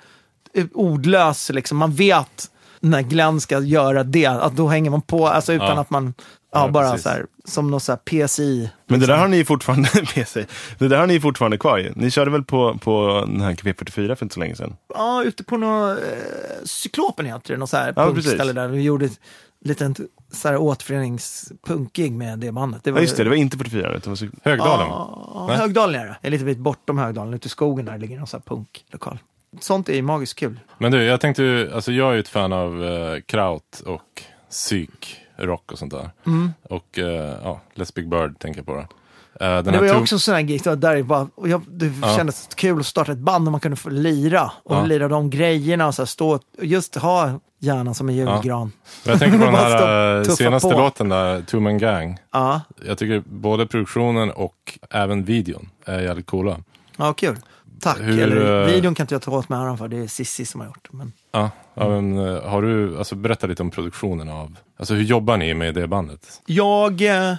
eh, ordlös, liksom, man vet när Glenn ska göra det, att då hänger man på, alltså utan Ja. att man, ja, bara precis. så här, som någon så här PSI. Men (laughs) det där har ni fortfarande sig. Det där har ni fortfarande kvar ju. Ni körde väl på, på den här KP44 för inte så länge sedan? Ja, ute på något, eh, Cyklopen heter det, något så här Ja, punkställe där vi gjorde ett litet så här återföreningspunkgig med det bandet. Ja, just det. Det var inte 44. utan Det var så... Högdalen? Ja, Nej. Högdalen är det. Det är lite bit bortom Högdalen, ute i skogen där ligger någon så här punklokal. Sånt är ju magiskt kul. Men du, jag tänkte ju, alltså jag är ju ett fan av eh, kraut och psyk, rock och sånt där. Och eh, ja, Let's Big Bird tänker jag på det. Eh, Det var ju också en sån här var där det, bara, jag, det Ja. kändes kul att starta ett band och man kunde få lira. Och Ja. lira de grejerna och så här, stå och just ha hjärnan som en julgran. Men jag tänker på (laughs) den här eh, senaste på. låten där, Two Man Gang. Ja, Jag tycker både produktionen och även videon är jävligt coola. ja kul. Tack. Hur, Eller, eh, videon kan inte jag ta åt mig äran för, det är Sissi som har gjort. Men... Ja, ja men, har du, alltså berätta lite om produktionen av, alltså hur jobbar ni med det bandet? Jag eh,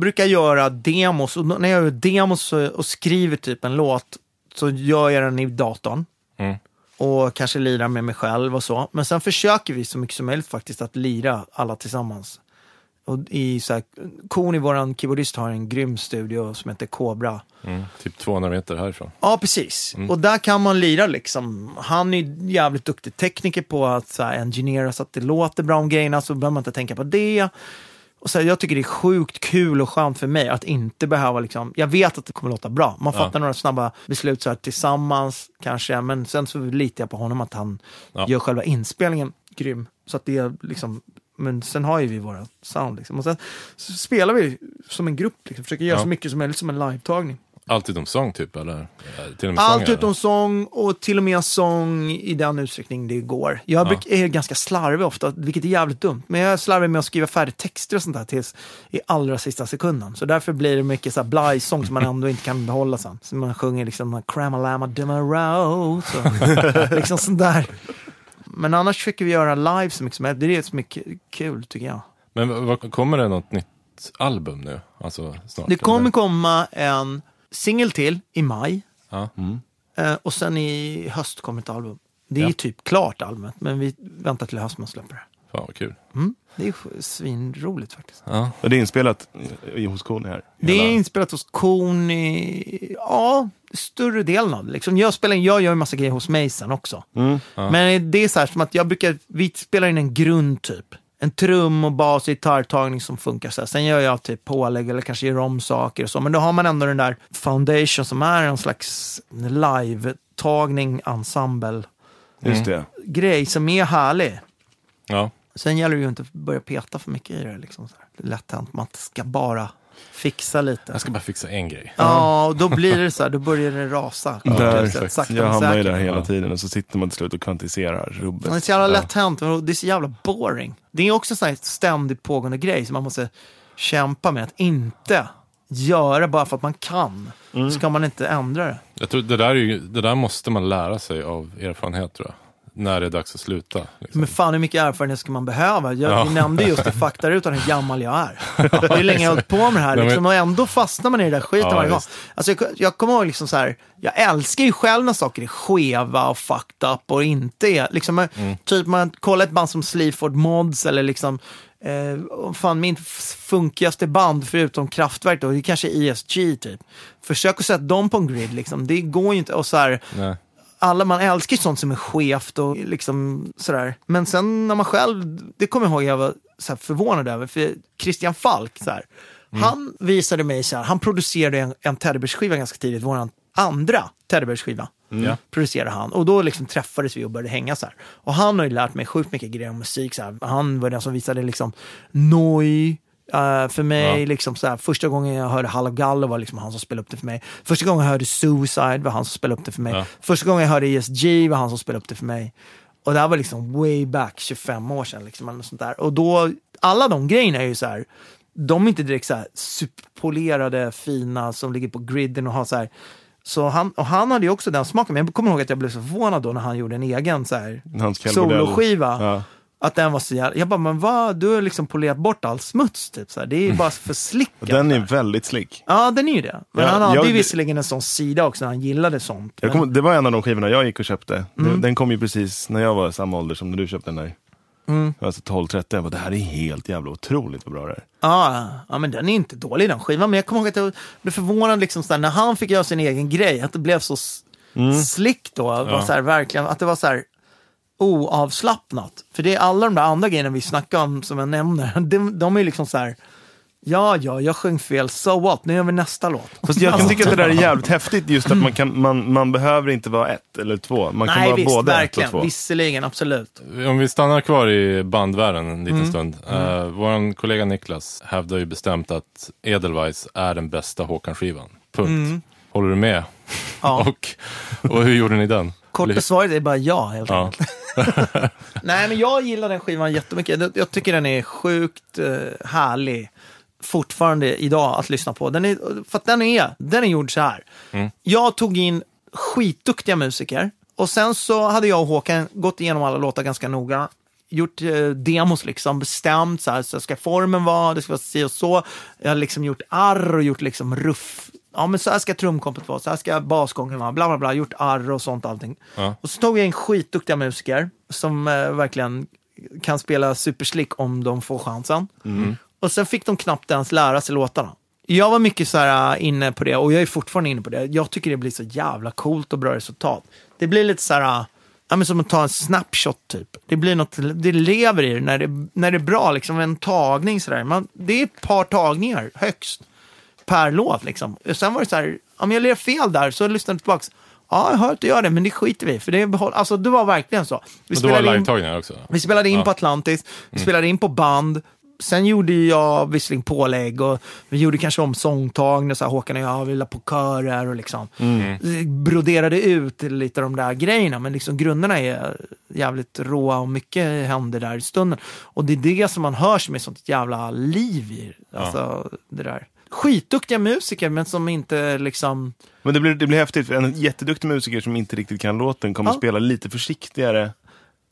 brukar göra demos och när jag gör demos och, skriver typ en låt så gör jag den i datorn. Mm. Och kanske lirar med mig själv och så. Men sen försöker vi så mycket som möjligt faktiskt att lira alla tillsammans. Och i så här, Koni, våran keyboardist, har en grym studio som heter Cobra. Mm. Typ 200 meter härifrån. Ja, precis. Och där kan man lira liksom. Han är jävligt duktig tekniker på att så här, engineera så att det låter bra om grejerna, så behöver man inte tänka på det. Och så här, jag tycker det är sjukt kul och skönt för mig att inte behöva, liksom, jag vet att det kommer låta bra. Man Ja. fattar några snabba beslut så här, tillsammans kanske, men sen så litar jag på honom att han Ja. gör själva inspelningen grym. Så att det är liksom, Men sen har ju vi våra sound liksom. Och sen spelar vi som en grupp, liksom. försöker göra Ja. så mycket som möjligt som en live-tagning. Allt utom sång typ, eller? Eh, Till och med Allt sång, utom sång och till och med sång i den utsträckning det går. Jag bruk, är ganska slarvig ofta, vilket är jävligt dumt. Men jag är slarvig med att skriva färdigt texter och sånt där tills i allra sista sekunden. Så därför blir det mycket så här blajsång som man ändå inte kan behålla sen. Så man sjunger liksom Cramalama Dumaro, så (laughs) liksom sånt där. Men annars försöker vi göra live så mycket som möjligt. Det är så mycket kul tycker jag. Men vad, kommer det något nytt album nu? Alltså snart? Det kommer eller? komma en singel till i maj. Ja. Eh, och sen i höst kommer ett album. Det är Ja. typ klart albumet, men vi väntar till höst med att släppa det. Fan vad kul. Mm. Det är svinroligt faktiskt. Ja. Och det är inspelat i- hos Kony här. Det är Hela- inspelat hos Kony, ja, större delen av det. Liksom jag, spelar, jag gör en massa grejer hos mig sen också. Mm. Men det är så här som att jag brukar, vi spelar in en grund typ. En trum och bas och gitarrtagning som funkar så här. Sen gör jag typ pålägg eller kanske gör om saker och så. Men då har man ändå den där foundation som är en slags live-tagning, ensemble Just det. grej som är härlig. ja. Sen gäller det ju inte att börja peta för mycket i det. Liksom så här. Det är lätt hänt, man ska bara fixa lite. Jag ska bara fixa en grej. Ja, och då blir det så här, då börjar det rasa. Där, Sakta exakt. men Jag hamnar ju där hela Ja. tiden och så sitter man till slut och kvantiserar rubbet. Det är så jävla lätt hänt det är så jävla boring. Det är också en sån här ständigt pågående grej som man måste kämpa med. Att inte göra bara för att man kan. Mm. Ska man inte ändra det. Jag tror det där, är ju, det där måste man lära sig av erfarenhet tror jag. När det är dags att sluta. Liksom. Men fan hur mycket erfarenhet ska man behöva? Jag Ja. nämnde just i faktarutan hur gammal jag är. (laughs) Hur länge jag har hållit på med det här liksom, och ändå fastnar man i det där skiten Ja, varje gång. Alltså, jag, jag kommer ihåg liksom så här, jag älskar ju själv när saker är skeva och fucked up och inte är, liksom, Mm. typ man kollar ett band som Sleaford Mods eller liksom Eh, fan, min funkigaste band förutom Kraftwerk då, det är kanske ESG typ. Försök att sätta dem på en grid liksom. Det går ju inte. Och så här. Alla, man älskar ju sånt som är skevt och liksom sådär. Men sen när man själv, det kommer jag ihåg jag var så förvånad över, för Christian Falk, så här, han visade mig så här, han producerade en, en Teddybears-skiva ganska tidigt, vår andra Teddybears-skiva. Ja. Producerade han och då liksom träffades vi och började hänga så här. Och han har ju lärt mig sjukt mycket grejer om musik. Så här. Han var den som visade liksom Noi, eh, för mig, Ja. liksom så här, första gången jag hörde Hallo Gallo var liksom han som spelade upp det för mig. Första gången jag hörde Suicide var han som spelade upp det för mig. Ja. Första gången jag hörde ESG var han som spelade upp det för mig. Och det här var liksom way back, 25 år sedan. Liksom, eller sånt där. Och då, alla de grejerna är ju så här, de är inte direkt så här superpolerade, fina, som ligger på griden och har så här. Så han, och han hade ju också den smaken, men jag kommer ihåg att jag blev så förvånad då när han gjorde en egen så här, Hans Kel Bordell. soloskiva. Ja. Att den var så jävla... Jag bara, men vad? Du har liksom polerat bort all smuts typ. Så här. Det är bara (laughs) för slickat. Den är väldigt slick. Ja, den är ju det. Men Ja, han hade jag- ju visserligen en sån sida också när han gillade sånt. Jag Men, kom, det var en av de skivorna jag gick och köpte. Mm. Den, den kom ju precis när jag var samma ålder som när du köpte den där. Mm. Var alltså 12-13. Jag bara, det här är helt jävla otroligt vad bra det är. ja, ja, men den är inte dålig den skivan. Men jag kommer ihåg att jag blev förvånad liksom, så här, när han fick göra sin egen grej. Att det blev så s- slick då. Var Ja. så här, verkligen, att det var så här oavslappnat. För det är alla de där andra grejerna vi snackar om som jag nämner. (laughs) De, de är liksom så här. Ja, ja, jag sjöng fel. So what? Nu gör vi nästa låt. Fast jag kan tycka att det där är jävligt häftigt just att man, kan, man, man behöver inte vara ett eller två. Man kan Nej, vara visst, både verkligen. ett och två. Visserligen, absolut. Om vi stannar kvar i bandvärlden en liten Mm. stund. Uh, Vår kollega Niklas hävdar ju bestämt att Edelweiss är den bästa Håkan-skivan. Punkt. Håller du med? Mm. Ja. (laughs) och, och hur gjorde ni den? Korta svaret är bara ja, helt Ja. enkelt. (laughs) Nej, men jag gillar den skivan jättemycket. Jag- Jag tycker den är sjukt eh, härlig fortfarande idag att lyssna på. Den är, för att den är, den är gjord så här. Jag tog in skitduktiga musiker och sen så hade jag och Håkan gått igenom alla låtar ganska noga. Gjort eh, demos liksom, bestämt så här, så ska formen vara, det ska vara si och så. Jag har liksom gjort arr och gjort liksom ruff. Ja men så här ska trumkompet vara, så här ska basgången vara, bla bla bla, gjort arr och sånt allting. Ja. Och så tog jag in skitduktiga musiker som eh, verkligen kan spela superslick om de får chansen. Och sen fick de knappt ens lära sig låtarna. Jag var mycket så här äh, inne på det och jag är fortfarande inne på det. Jag tycker det blir så jävla coolt och bra resultat. Det blir lite så här, äh, ja, men som att ta en snapshot typ. Det blir något, det lever i det när det, när det är bra, liksom en tagning sådär. Man, det är ett par tagningar högst per låt liksom. Sen var det så här, om jag ler fel där så lyssnade jag tillbaks. Ja, jag hört att du gör det, men det skiter vi För det, behåll, alltså, det var verkligen så. Vi Och spelade in- också? vi spelade in Ja. Mm. på Atlantis, vi spelade in på band. Sen gjorde jag visserligen pålägg och vi gjorde kanske om sångtagning. Så här, Håkan och jag, vi la på körer och liksom Mm. broderade ut lite av de där grejerna. Men liksom grunderna är jävligt råa och mycket händer där i stunden. Och det är det som man hör som är sånt jävla liv i alltså, det där. Skitduktiga musiker men som inte liksom... Men det blir, det blir häftigt, för en jätteduktig musiker som inte riktigt kan låten kommer Ja. spela lite försiktigare.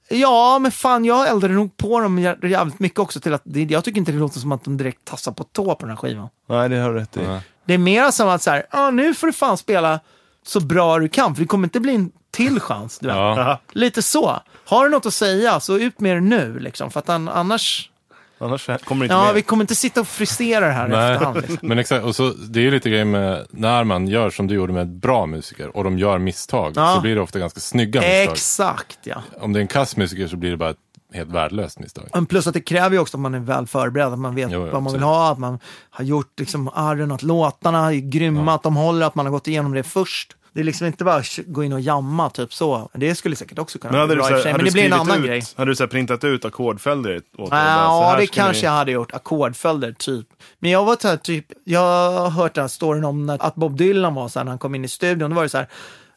Ja, men fan, jag eldade nog på dem jä- jävligt mycket också till att det, jag tycker inte det låter som att de direkt tassar på tå på den här skivan. Nej, det har du rätt i. Ja. Det är mer som att så här, ah, nu får du fan spela så bra du kan, för det kommer inte bli en till chans. Du vet. Ja. Lite så. Har du något att säga, så ut med det nu. Liksom, för att an, annars, Annars kommer det inte ja, med. vi kommer inte sitta och frisera det här efterhand. Nej, (laughs) Liksom. men exakt. Och så, det är ju lite grejer med när man gör som du gjorde med bra musiker och de gör misstag Ja. så blir det ofta ganska snygga misstag. Exakt, ja. Om det är en kass musiker så blir det bara ett helt värdelöst misstag. Men plus att det kräver ju också att man är väl förberedd, att man vet Jo, jo, vad man absolut. vill ha, att man har gjort liksom arren, att låtarna är grymma, att de håller, att man har gått igenom det först. Det är liksom inte bara att gå in och jamma, typ så. Det skulle säkert också kunna Men hade bli du, bra i och så för här, sig, men det blir en annan ut, grej. Hade du så här printat ut ackordföljder åt så Ja, här det kanske ni- jag hade gjort. Ackordföljder, typ. Men jag var så här, typ, jag har hört den här storyn om när, att Bob Dylan var så här, när han kom in i studion. Då var det så här,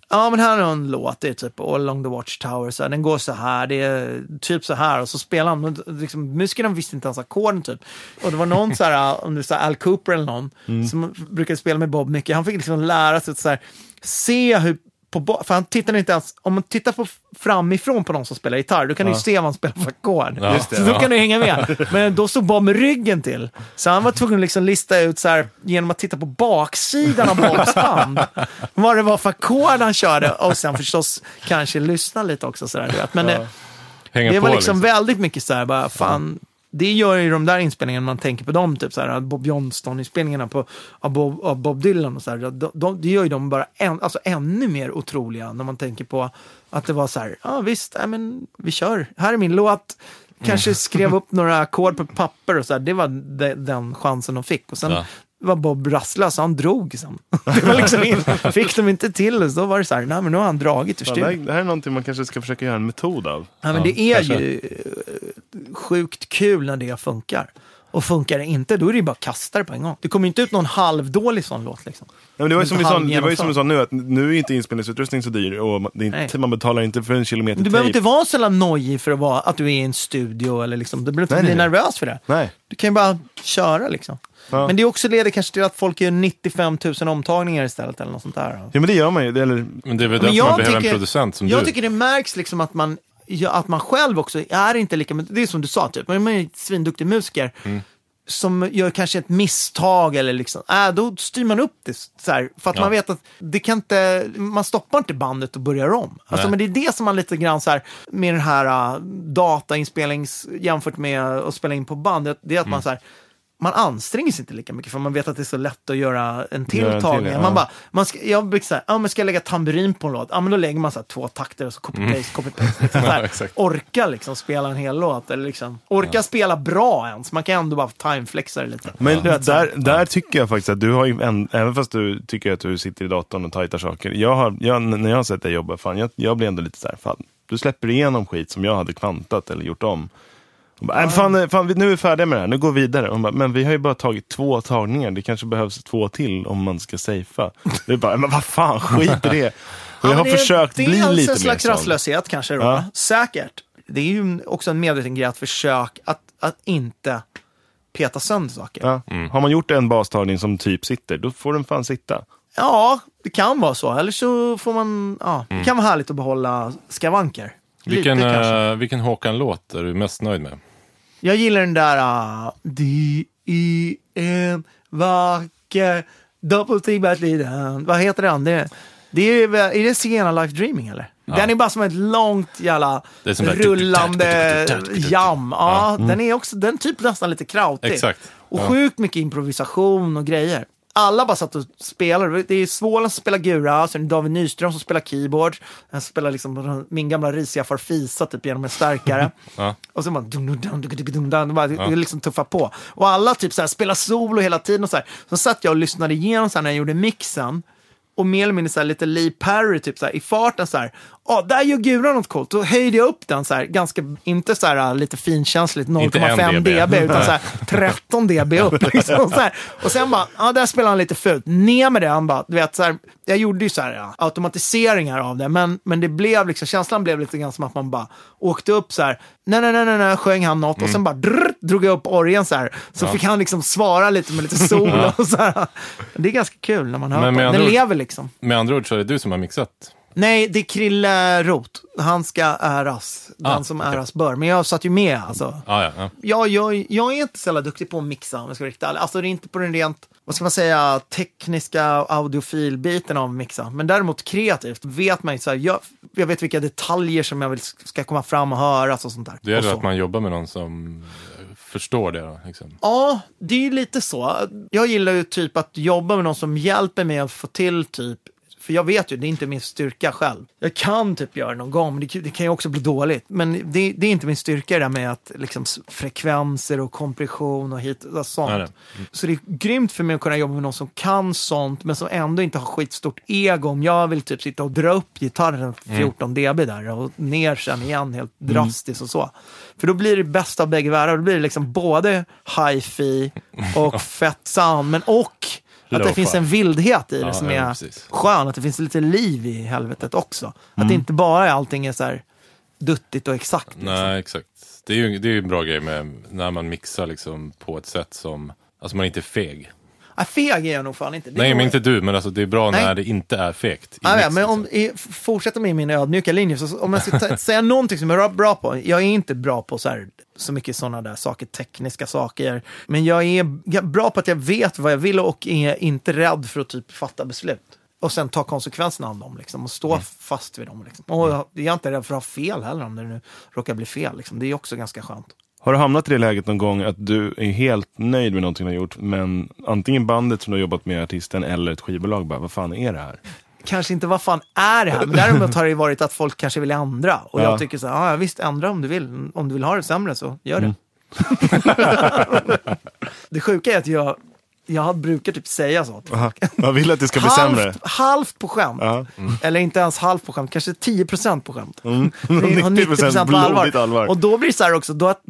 ja men här är en låt, det är typ All along the Watchtower, så här, den går så här, det är typ så här. Och så spelar han, men liksom, musikerna visste inte ens ackorden typ. Och det var någon så här, (laughs) om det här Al Cooper eller någon, som brukade spela med Bob mycket, han fick liksom lära sig att så här, se hur på, för han tittar inte ens, om man tittar på framifrån på någon som spelar gitarr, då kan du ju se vad han spelar för ackord. Ja. Så då ja. kan du hänga med. (laughs) Men då stod Bob med ryggen till. Så han var tvungen att liksom lista ut så här, genom att titta på baksidan av Bobs band, (laughs) vad det var för ackord han körde. Och sen förstås kanske lyssna lite också. Så där, du. Men det, Hänga det var liksom, liksom. väldigt mycket så här, bara, fan, det gör ju de där inspelningarna, man tänker på dem, typ så här, Bob Johnston-inspelningarna på, av, Bob, av Bob Dylan och så här, de, de, det gör ju dem bara än, alltså, ännu mer otroliga när man tänker på att det var så här, ja visst, nej, men vi kör, här är min låt, kanske skrev upp några ackord på papper och så här, det var de, den chansen de fick. Och sen Ja. Var Bob rastlös, han drog sen. (laughs) Det var liksom in, fick de inte till det, så då var det så här, nej men nu har han dragit ur det, studion. det här är någonting man kanske ska försöka göra en metod av. Ja, men det är kanske. ju eh, sjukt kul när det funkar. Och funkar det inte, då är det ju bara att kasta det på en gång. Det kommer ju inte ut någon halvdålig sån låt. Liksom. Ja, men det var ju som vi sa, det var ju som vi sa nu, att nu är inte inspelningsutrustning så dyr och man- det inte, Nej. man betalar inte för en kilometer Du behöver inte vara så jävla nojig för att, vara, att du är i en studio. Eller liksom, du behöver inte Nej, bli nej, nej. nervös för det. Nej. Du kan ju bara köra liksom. Ja. Men det är också leder kanske till att folk gör 95 000 omtagningar istället eller något sånt där. Ja men det gör man ju. Det, eller, Men det är väl Men därför jag man behöver tycker- en producent som Jag du. tycker det märks liksom att man, ja, att man själv också är inte lika, men det är som du sa, typ, man är en svinduktig musiker. Mm. Som gör kanske ett misstag eller liksom, äh, då styr man upp det så här, för att Ja. man vet att det kan inte, man stoppar inte bandet och börjar om. Alltså, men det är det som man lite grann så här, med den här uh, datainspelnings, jämfört med att spela in på band, det det är att Mm. man så här, man anstränger sig inte lika mycket för man vet att det är så lätt att göra en till Göra en till, tagning. ja. Man bara, man ska, jag brukar säga, ja men ska jag lägga tamburin på en låt? Ja men då lägger man så två takter och så copy-paste, copy-paste. (laughs) Liksom, Ja, orka liksom spela en hel låt. Eller liksom, orka spela bra ens. Man kan ändå bara timeflexa det lite. men vet, där, där tycker jag faktiskt att du har ju, en, även fast du tycker att du sitter i datorn och tajtar saker. Jag har, jag, när jag har sett dig jobba, fan, jag, jag blir ändå lite så här, fan, du släpper igenom skit som jag hade kvantat eller gjort om. Och bara, "Nej, fan, fan, vi- nu är vi färdiga med det här, nu går vi vidare. Hon bara, men vi har ju bara tagit två tagningar, det kanske behövs två till om man ska safea. Det är bara, men vad fan, skit i det. (laughs) Och jag Ja, har det är försökt bli dels lite en mer slags sån. rastlöshet kanske då. Ja. Säkert. Det är ju också en medveten grej att försöka att, att inte peta sönder saker. Ja. Har man gjort en bastagning som typ sitter, då får den fan sitta. Ja, det kan vara så. Eller så får man, ja, Mm. det kan vara härligt att behålla skavanker. Vilken, Lite uh, vilken Håkan-låt är du mest nöjd med? Jag gillar den där uh, Det är en vacker doppeltigbertliden. Vad heter den? Det, det är, är det Sienna Life Dreaming eller? Den är bara som ett långt jävla Det är som där- rullande jam. Ja, den är också, den typ nästan lite krautig. Exakt. Och Ja. sjukt mycket improvisation och grejer. Alla bara satt och spelade. Det är Svålen som spelar gura, sen David Nyström som spelar keyboard. Han spelar liksom min gamla risiga farfisa typ genom en stärkare. (laughs) Ja. Och så bara... Dum, dum, dum, dum, dum, dum, dum, bara det liksom tuffa på. Och alla typ så här spelar solo hela tiden och så här. Så satt jag och lyssnade igenom så här när jag gjorde mixen. och mer eller mindre så här, lite Lee Perry, typ så här, i farten så här, ja, där gör guran något coolt. Då höjde jag upp den så här, ganska, inte så här lite finkänsligt, Inte en 0,5 dB. utan så här 13 dB upp. (laughs) Liksom, så här. Och sen bara, ja, där spelar han lite fult. Ner med det, han bara, du vet, så här, jag gjorde ju så här ja, automatiseringar av det, men, men det blev liksom, känslan blev lite grann som att man bara åkte upp så här, nej, nej, nej, nej, nej sjöng han något och sen bara drr, drog jag upp orgen så här. Så fick han liksom svara lite med lite sol och så här. Det är ganska kul när man hör Men på Den lever liksom. Med andra ord så är det du som har mixat. Nej, det är Krille Roth. Han ska äras. Den Ah, som okej. äras bör. Men jag satt ju med alltså. Ah, ja, ja. Ja, jag, jag är inte så jävla duktig på att mixa om jag ska vara riktigt ärlig. Alltså det är inte på den rent, vad ska man säga, tekniska audiofilbiten av mixa. Men däremot kreativt vet man ju så här, jag, jag vet vilka detaljer som jag vill ska komma fram och höras och sånt där. Det är och så. att man jobbar med någon som eh, förstår det. Då, liksom. Ja, det är ju lite så. Jag gillar ju typ att jobba med någon som hjälper mig att få till typ för jag vet ju, det är inte min styrka själv. Jag kan typ göra det någon gång, men det, det kan ju också bli dåligt. Men det, det är inte min styrka det där med att liksom frekvenser och kompression och hit och sånt. Nej, nej. Så det är grymt för mig att kunna jobba med någon som kan sånt, men som ändå inte har skitstort ego. Om jag vill typ sitta och dra upp gitarren 14 dB där och ner sen igen helt drastiskt och så. För då blir det bästa av bägge världar. Då blir det liksom både hi-fi och (laughs) fett sound, men och att det finns en vildhet i det Ja, som ja, är precis. skön. Att det finns lite liv i helvetet också. Att det inte bara är allting är så här duttigt och exakt. Liksom. Nej, exakt. Det är ju det är en bra grej med när man mixar liksom på ett sätt som, alltså man inte är feg. Nej, feg är jag nog fan inte. Det Nej, men inte du, men alltså det är bra Nej. när det inte är fegt. i Ja, ja, mix, men om, liksom. i, fortsätter med min ödmjuka linje, så om jag ska ta, säga någonting som jag är bra på. Jag är inte bra på så, här, så mycket sådana där saker, tekniska saker. Men jag är bra på att jag vet vad jag vill och är inte rädd för att typ fatta beslut. Och sen ta konsekvenserna av dem liksom, och stå fast vid dem. Liksom. Och jag, jag är inte rädd för att ha fel heller om det nu råkar bli fel. Liksom. Det är också ganska skönt. Har du hamnat i det läget någon gång att du är helt nöjd med någonting du har gjort, men antingen bandet som du har jobbat med, artisten, eller ett skivbolag bara, vad fan är det här? kanske inte vad fan är det här, men däremot har det varit att folk kanske vill ändra. Och Ja. jag tycker så här, ja visst ändra om du vill. Om du vill ha det sämre så gör det. (laughs) (laughs) det sjuka är att jag, jag brukar typ säga så. folk. (laughs) Jag vill att det ska bli sämre. Halvt, halvt på skämt. Ja. Eller inte ens halvt på skämt, kanske 10% på skämt. Mm. Det är 90% (laughs) på allvar. allvar. Och då blir det så här också, då att,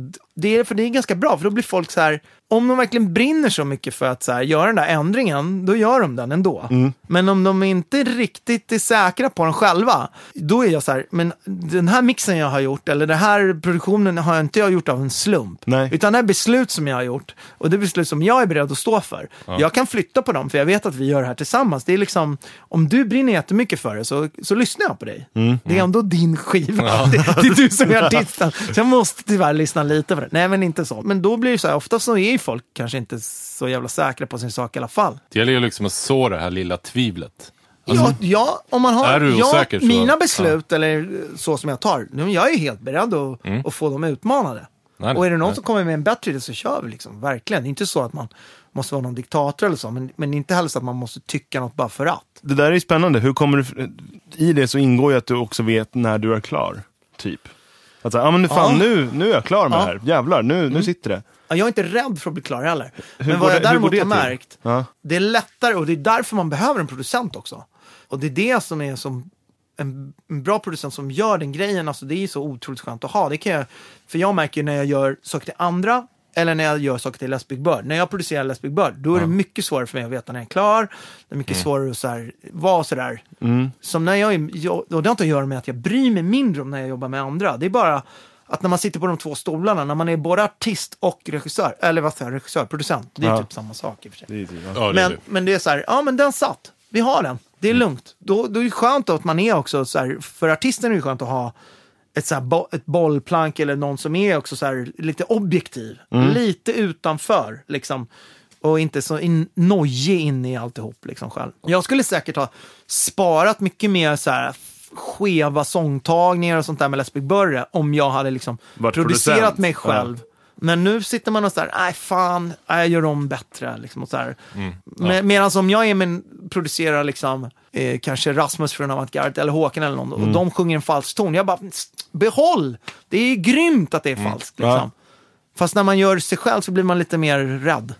det är, för det är ganska bra, för då blir folk så här, om de verkligen brinner så mycket för att så här, göra den där ändringen, då gör de den ändå. Mm. Men om de inte riktigt är säkra på den själva, då är jag så här, men den här mixen jag har gjort, eller den här produktionen har jag inte jag gjort av en slump. Nej. Utan det är beslut som jag har gjort, och det är beslut som jag är beredd att stå för. Jag kan flytta på dem, för jag vet att vi gör det här tillsammans. Det är liksom, om du brinner jättemycket för det, så, så lyssnar jag på dig. Det är ändå din skiva. (laughs) Det, det är du som är artisten. Så jag måste tyvärr lyssna lite på det. Nej, men inte så. Men då blir det så här, ofta så är ju folk kanske inte så jävla säkra på sin sak i alla fall. Det gäller ju liksom att så det här lilla tvivlet. ja, ja, om man har... ja, osäker så- mina beslut, eller så som jag tar, nu, jag är helt beredd att, att få dem utmanade. Nej, och är det någon nej. som kommer med en bättre idé så kör vi liksom, verkligen. Det är inte så att man måste vara någon diktator eller så, men, men inte heller så att man måste tycka något bara för att. Det där är ju spännande. Hur kommer du, I det så ingår ju att du också vet när du är klar. Typ. Att säga, ah, men nu, fan, Ja. nu, nu är jag klar med Ja. det här. Jävlar, nu, nu sitter det. Ja, Jag är inte rädd för att bli klar heller. Hur Men vad jag det- däremot har märkt, Ja. det är lättare och det är därför man behöver en producent också. Och det är det som är som en, en bra producent som gör den grejen, alltså det är så otroligt skönt att ha. Det kan jag, för jag märker när jag gör saker till andra, eller när jag gör saker till Les Big Bird. När jag producerar Les Big Bird, då är det mycket svårare för mig att veta när jag är klar. Det är mycket svårare att så här, vara sådär. Som när jag, är- jag, och det har inte att göra med att jag bryr mig mindre om när jag jobbar med andra. Det är bara att när man sitter på de två stolarna, när man är både artist och regissör, eller vad säger jag, regissör, producent. Det är Ja. typ samma sak i och för sig. Det typ, ja. Ja, det Men, det. men det är så här, ja men den satt. Vi har den. Det är lugnt. Då, då är det skönt att man är också så här, för artisten är det skönt att ha ett, så bo, ett bollplank eller någon som är också så lite objektiv. Lite utanför liksom. Och inte så in, nojig in i alltihop liksom själv. Jag skulle säkert ha sparat mycket mer så här skeva sångtagningar och sånt där med Les Big Burre om jag hade liksom producerat producent. mig själv. Men nu sitter man och så här, nej fan, jag gör om bättre. Liksom, och så här. Med, Medan om jag är med, producerar liksom, eh, kanske Rasmus från Avantgarde eller Håkan eller någon, och de sjunger en falsk ton. Jag bara, behåll! Det är grymt att det är falskt. Liksom. Ja. Fast när man gör sig själv så blir man lite mer rädd.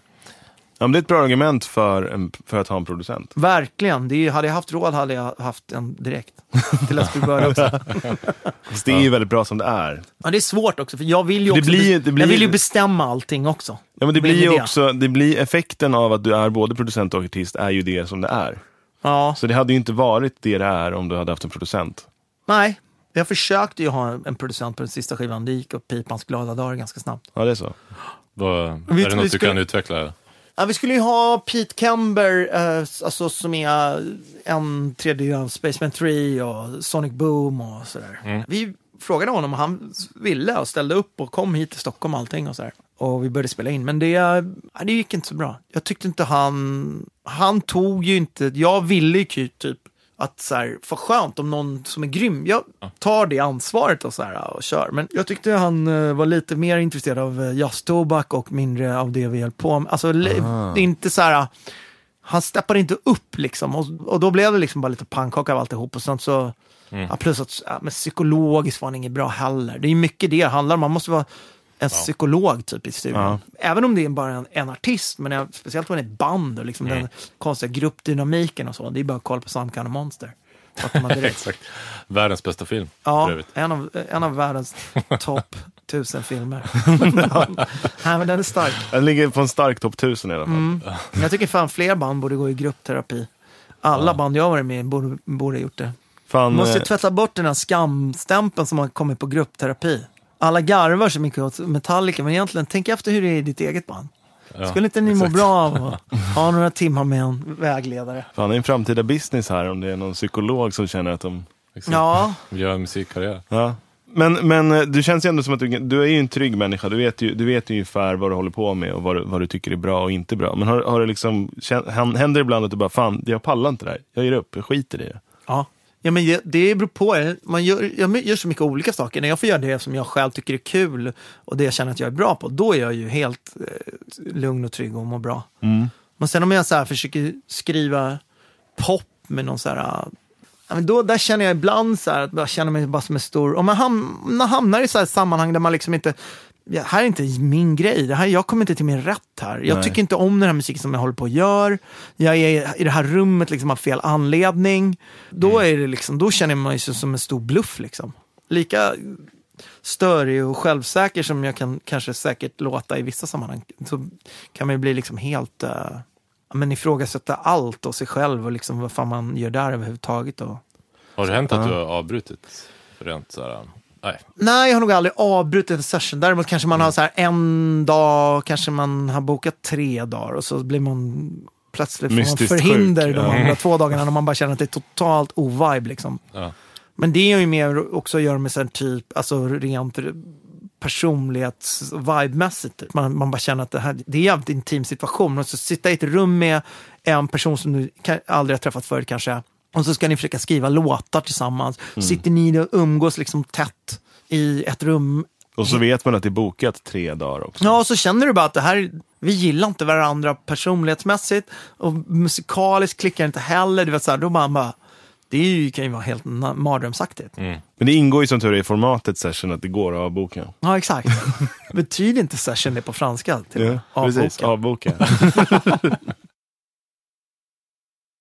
Ja, men det är ett bra argument för, en, för att ha en producent. Verkligen. Det är, hade jag haft råd hade jag haft en direkt. Till Bird också. (laughs) Fast det är ju väldigt bra som det är. Ja, det är svårt också, för jag vill ju, Det också blir- bes- det blir- jag vill ju bestämma allting också. Ja, men det blir ju det? också, det blir effekten av att du är både producent och artist är ju det som det är. Ja, Så det hade ju inte varit det det är om du hade haft en producent. nej. Jag försökte ju ha en producent på den sista skivan. Det gick åt pipans glada dagar ganska snabbt. Ja, det är så. Vad, Vet är det vi något du skulle- kan utveckla? Ja, vi skulle ju ha Pete Kember, eh, alltså, som är en tredjedel av Spaceman 3 och Sonic Boom och sådär. Mm. Vi frågade honom om han ville och ställde upp och kom hit till Stockholm och allting och sådär. Och vi började spela in, men det, ja, det gick inte så bra. Jag tyckte inte han, han tog ju inte, jag ville ju typ att så här, för skönt om någon som är grym, jag tar det ansvaret och, så här, och kör. Men jag tyckte han eh, var lite mer intresserad av uh, jazztobak och mindre av det vi höll på med. Alltså, le- det är inte så här, han steppade inte upp liksom. Och, och då blev det liksom bara lite pannkaka av alltihop. Och sen så, ja, plus att ja, men psykologiskt var han inget bra heller. Det är ju mycket det det handlar om. Man måste vara en psykolog typ i studion. Ja. Även om det är bara en, en artist, men jag, speciellt om det är ett band och liksom den konstiga gruppdynamiken och så. Det är bara att kolla på Some kind of monster. (laughs) Exakt. Världens bästa film. Ja, en av, en av världens (laughs) topp tusen filmer. (laughs) Nej, men den är stark. Den ligger på en stark topp 1000 i alla fall. Men Jag tycker fan fler band borde gå i gruppterapi. Alla band jag varit med i borde, borde ha gjort det. Fan, Man måste eh, tvätta bort den här skamstämpeln som har kommit på gruppterapi. Alla garvar så mycket åt Metallica, men egentligen, tänk efter hur det är i ditt eget band. Ja, Skulle inte ni må exakt. bra av (laughs) att ha några timmar med en vägledare? fan, det är en framtida business här om det är någon psykolog som känner att de... Exakt. Ja, Vill göra en musikkarriär. Ja. Men, men eh, du känns ju ändå som att du, du är ju en trygg människa. Du vet ju, du vet ju ungefär vad du håller på med och vad du, vad du tycker är bra och inte bra. Men har, har det liksom, händer det ibland att du bara, fan, jag pallar inte det här. Jag ger upp, jag skiter i det. Ja. Ja, men det- beror på. Man gör, jag gör så mycket olika saker. När jag får göra det som jag själv tycker är kul och det jag känner att jag är bra på, då är jag ju helt eh, lugn och trygg och mår bra. Men sen om jag så här försöker skriva pop med någon så här... Ja, men då, där känner jag ibland så här, att jag känner mig bara som en stor... Om man, ham, man hamnar i så här sammanhang där man liksom inte... Ja, här är inte min grej. Det här, jag kommer inte till min rätt här. Jag Nej. tycker inte om den här musiken som jag håller på och gör. Jag är i det här rummet liksom av fel anledning. Då, är det liksom, då känner man sig som en stor bluff. Liksom. Lika störig och självsäker som jag kan kanske säkert låta i vissa sammanhang så kan man ju bli liksom helt... Uh, men ifrågasätta allt och sig själv och liksom vad fan man gör där överhuvudtaget. Och... Har det hänt att du har avbrutit? Rent så här, nej. Nej, jag har nog aldrig avbrutit en session. Däremot kanske man har så här en dag, kanske man har bokat tre dagar och så blir man plötsligt får man Mystiskt förhinder sjuk, de ja. andra två (laughs) dagarna när man bara känner att det är totalt ovibe. Liksom. Ja. Men det är ju mer också att göra med här typ, alltså rent personlighets vibemässigt. Typ. Man, man bara känner att det här det är en jävligt intim situation. Och så sitta i ett rum med en person som du aldrig har träffat förut kanske. Och så ska ni försöka skriva låtar tillsammans. Sitter ni och umgås liksom tätt i ett rum. Och så vet man att det är bokat tre dagar också. Ja, och så känner du bara att det här, vi gillar inte varandra personlighetsmässigt. Och musikaliskt klickar inte heller. Du vet, så här, då bara, bara, det är ju, kan ju vara helt mardrömsaktigt. Mm. Men det ingår ju som tur är i formatet session att det går att avboka. Ja, exakt. (laughs) Betyder inte session det på franska? Till Ja, precis. Avboka. (laughs)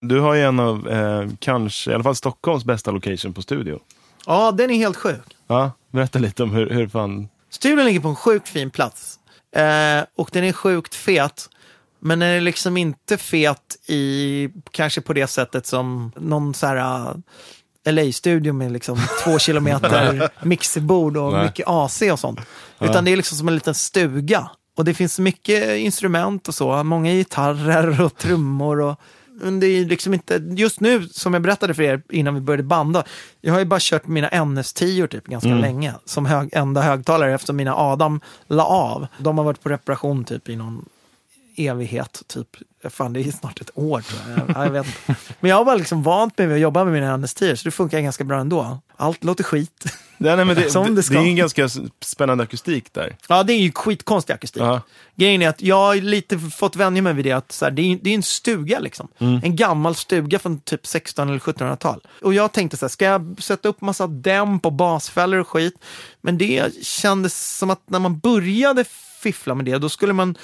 du har ju en av, eh, kanske, i alla fall Stockholms bästa location på studio. Ja, den är helt sjuk. Ja, berätta lite om hur, hur fan... Studion ligger på en sjukt fin plats. Eh, och den är sjukt fet. Men den är liksom inte fet i, kanske på det sättet som någon så här uh, LA-studio med liksom två (laughs) kilometer mixerbord och Nej. mycket AC och sånt. Utan det är liksom som en liten stuga. Och det finns mycket instrument och så, många gitarrer och trummor och men det är liksom inte, just nu som jag berättade för er innan vi började banda, jag har ju bara kört mina NS10 typ ganska länge som hög, enda högtalare eftersom mina Adam la av. De har varit på reparation typ i någon evighet, typ. Fan, det är snart ett år tror jag. jag, jag vet inte. Men jag har bara liksom vant mig vid att jobba med mina NS10 så det funkar ganska bra ändå. Allt låter skit. Nej, nej, men det, (laughs) Som det ska. det är en ganska spännande akustik där. Ja, det är ju skitkonstig akustik. Ja. Grejen är att jag har lite fått vänja mig vid det att så här, det, är, det är en stuga liksom. En gammal stuga från typ 16 eller 1700-tal. Och jag tänkte så här, ska jag sätta upp massa dämp och basfällor och skit? Men det kändes som att när man började fiffla med det, då skulle man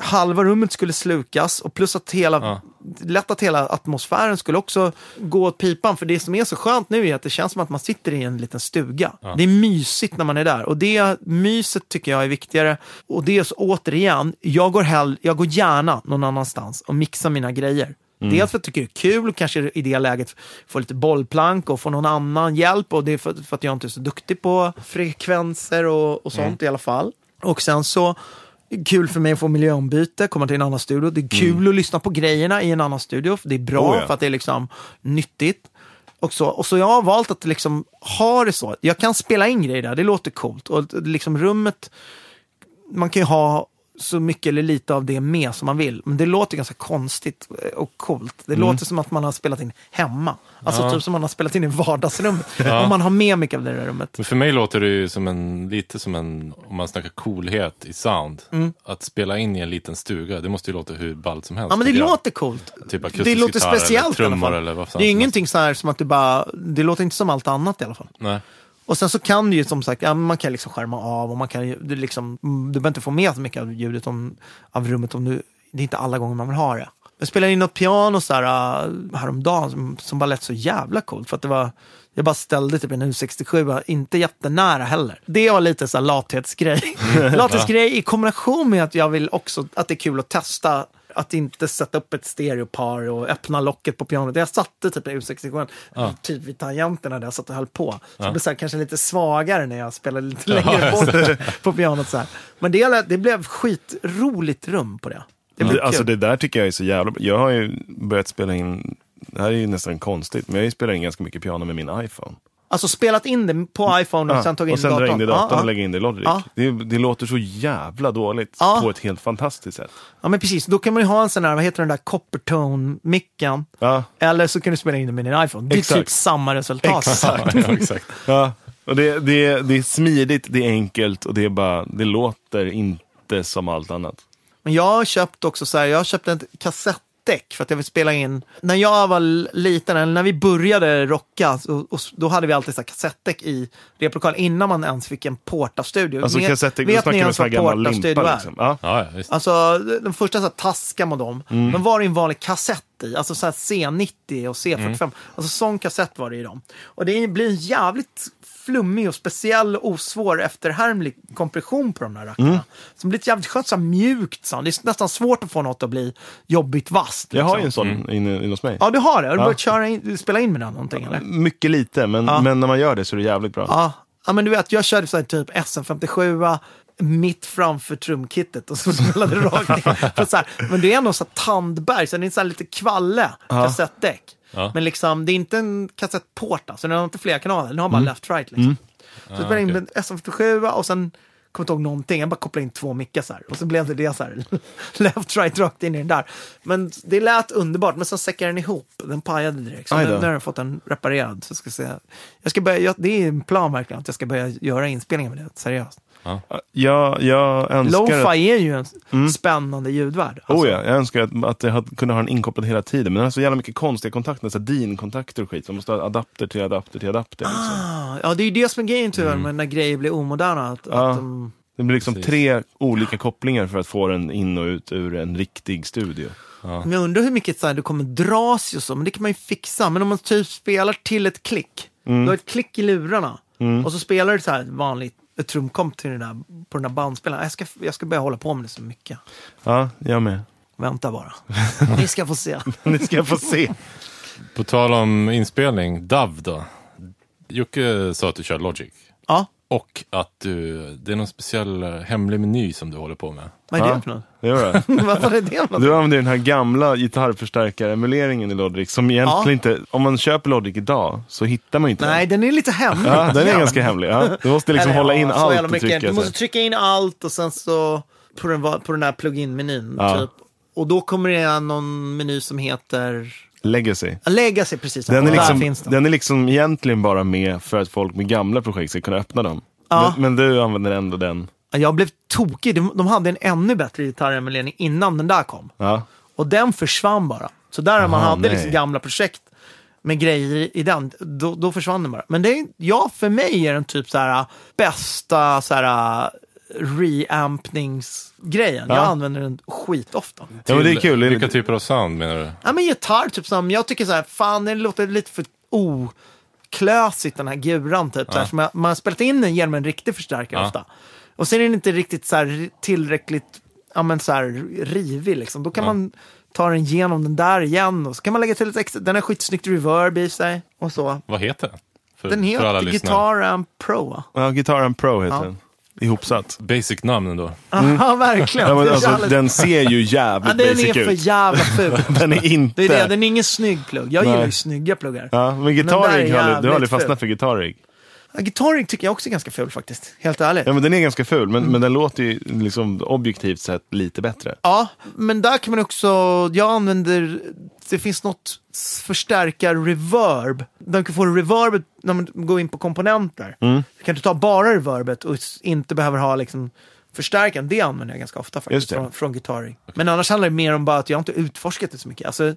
halva rummet skulle slukas och plus att hela, Ja. lätt att hela atmosfären skulle också gå åt pipan. För det som är så skönt nu är att det känns som att man sitter i en liten stuga. Det är mysigt när man är där och det myset tycker jag är viktigare. Och det är så, återigen, jag går, hell, jag går gärna någon annanstans och mixar mina grejer. Dels för att jag tycker det är kul, kanske i det läget få lite bollplank och få någon annan hjälp. Och det är för, för att jag inte är så duktig på frekvenser och, och sånt i alla fall. Och sen så kul för mig att få miljöombyte, komma till en annan studio. Det är kul att lyssna på grejerna i en annan studio. för Det är bra Oh ja. för att det är liksom nyttigt. Och så, och så jag har valt att liksom ha det så. Jag kan spela in grejer där, det låter coolt. Och liksom rummet, man kan ju ha så mycket eller lite av det med som man vill. Men det låter ganska konstigt och coolt. Det låter som att man har spelat in hemma. Alltså Ja. typ som man har spelat in i vardagsrummet. (laughs) Om man har med mycket av det där rummet. Men för mig låter det ju som en, lite som en, om man snackar coolhet i sound. Att spela in i en liten stuga, det måste ju låta hur ballt som helst. Ja, men det låter coolt. Typ det låter gitarr eller speciellt i alla trummor fall. eller vad fan det är ingenting så här som att du bara, det låter inte som allt annat i alla fall. Nej. Och sen så kan du ju som sagt, ja, man kan liksom skärma av och man kan ju, du, liksom, mm, du behöver inte få med så mycket av ljudet om, av rummet om du, det är inte alla gånger man vill ha det. Jag spelade in något piano så här, äh, häromdagen som, som bara lät så jävla coolt för att det var, jag bara ställde typ en U67, inte jättenära heller. Det var lite så här lathetsgrej. (laughs) lathetsgrej i kombination med att jag vill också, att det är kul att testa att inte sätta upp ett stereopar och öppna locket på pianot. Jag satte typ en U67 typ vid tangenterna där jag satt och höll på. Så det blev så här, kanske lite svagare när jag spelade lite längre bort på pianot. Så här. Men det, det blev skitroligt rum på det. Det Det, alltså det där tycker jag är så jävla bra. Jag har ju börjat spela in, det här är ju nästan konstigt, men jag har ju spelat in ganska mycket piano med min iPhone. Alltså spelat in det på iPhone och Ja, sen tagit in och sen i dra datorn. in det i datorn Ja, och lägga in det i Logic. Ja. Det, det låter så jävla dåligt Ja. på ett helt fantastiskt sätt. ja, men precis. Då kan man ju ha en sån här, vad heter den där, Coppertone-micken. Ja, Eller så kan du spela in det med din iPhone. Det är Exakt. typ samma resultat. (laughs) Ja, exakt. ja. Och det, det, det är smidigt, det är enkelt och det är bara, det låter inte som allt annat. Men jag har köpt också så här, jag har köpt ett kassettdäck för att jag vill spela in. När jag var liten, eller när vi började rocka, och, s- då hade vi alltid så här kassettdäck i replokalen innan man ens fick en portastudio. Alltså Vet- kassetter, då vet snackar ni vi en ens sån här vad gammal portastudio limpa är? liksom. Ja. Ja, ja, visst. Alltså de första så här, Tascam och dem, Mm. de var det en vanlig kassett i. Alltså så här C90 och C45. Mm. Alltså sån kassett var det i dem. Och det blir en jävligt flummig och speciell och osvår efterhärmlig kompression på de där rackarna. Mm. Som blir ett jävligt skönt så här, mjukt sound. Det är nästan svårt att få något att bli jobbigt vasst. Jag har ju liksom. en sån inne, inne hos mig. Ja, du har det. Har du Ja. börjat köra in, spela in med den någonting eller? Mycket lite, men, Ja. men när man gör det så är det jävligt bra. Ja. ja, men du vet, jag körde så här, typ SM57 mitt framför trumkittet och så (laughs) spelade det rakt ner. För så här, men det är ändå så här tandberg, så det är så här lite kvalle kassettdäck. Ja. Men liksom, det är inte en kassettport, alltså den har inte flera kanaler, den har bara left-right. Liksom. Så jag spelade in okej. med SM57 och sen kommer inte ihåg någonting, jag bara kopplade in två mickar så här. Och så blev det det så här, (laughs) left-right rakt in i den där. Men det lät underbart, men så säckade den ihop. Den pajade direkt. Så nu, nu har jag fått den reparerad. Så jag ska se. Jag ska börja, jag, det är en plan verkligen, att jag ska börja göra inspelningar med det, seriöst. Jag, jag önskar att, är ju en spännande ljudvärld. Alltså, oh ja, jag önskar att, att jag hade, kunde ha den inkopplad hela tiden. Men den har så jävla mycket konstiga kontakter, DIN-kontakter och skit. Man måste ha adapter till adapter till adapter. Liksom. Ah, ja, det är ju det som är grejen tyvärr, med när grejer blir omoderna. Att, Ja. att de, Det blir liksom Precis. tre olika kopplingar för att få den in och ut ur en riktig studio. Men jag undrar hur mycket så här, du kommer dras och så, men det kan man ju fixa. Men om man typ spelar till ett klick, du har ett klick i lurarna och så spelar du så här vanligt ett trumkomp till den där, på den där bandspelaren. Jag ska, jag ska börja hålla på med det så mycket. Ja, jag med. Vänta bara. (laughs) Ni ska få se. Ni ska få se. På tal om inspelning, DAV då. Jocke sa att du kör Logic. Ja, Och att du, det är någon speciell eh, hemlig meny som du håller på med. vad är det för något? Det gör det. (laughs) Varför är det något? Du använder den här gamla gitarrförstärkare-emuleringen i Logic som egentligen Ja. inte, om man köper Logic idag så hittar man inte Nej, den. den är lite hemlig. Ja, den är ganska hemlig. Ja. Du måste liksom Eller, hålla in allt och trycka. Du så måste trycka in allt och sen så på den, på den här plug-in-menyn. Ja. Typ. Och då kommer det någon meny som heter Legacy. Legacy, precis. Den är, liksom, finns den. den är liksom egentligen bara med för att folk med gamla projekt ska kunna öppna dem. Ja. Men, men du använder ändå den. Jag blev tokig. De, de hade en ännu bättre gitarremulering innan den där kom. Ja. Och den försvann bara. Så där man Jaha, hade nej. liksom gamla projekt med grejer i- i den, då, då försvann den bara. Men det är, ja, för mig är den typ så här bästa så här reampningsgrejen. Ja. Jag använder den skitofta. Ja, men det är kul. Vilka typer av sound menar du? Ja, men gitarr, typ som, jag tycker så här, fan det låter lite för oklösigt den här guran typ. Så här, som jag, man har spelat in den genom en riktig förstärkare Ja. ofta. Och sen är den inte riktigt så här, tillräckligt ja, men så här, rivig liksom. Då kan man ta den igenom den där igen och så kan man lägga till ett extra, den har skitsnyggt reverb i sig och så. Vad heter den? För, Den heter. Guitar Amp Pro? Ja, Guitar and Pro heter Ja. den. Ihopsatt. Basic namn ändå. (laughs) Ja, verkligen. Ja, men Det är alltså, den ser ju ja, jävligt den basic är för ut. jävla ful. (laughs) Den är inte... Det är det, den är ingen snygg plugg. Jag Nej. gillar ju snygga pluggar. Ja, men där är har du, du har jävligt aldrig fastnat för Guitar Rig? Ja, Guitar Rig tycker jag också är ganska ful faktiskt. Helt ärligt. Ja, men den är ganska ful, men, Mm. men den låter ju liksom objektivt sett lite bättre. Ja, men där kan man också, jag använder, det finns något förstärkar-reverb. Den kan få reverbet när man går in på komponenter. Mm. Du kan du ta bara reverbet och inte behöver ha liksom förstärkaren. Det använder jag ganska ofta faktiskt från, från Guitar Rig. Men annars handlar det mer om bara att jag inte utforskat det så mycket. Alltså,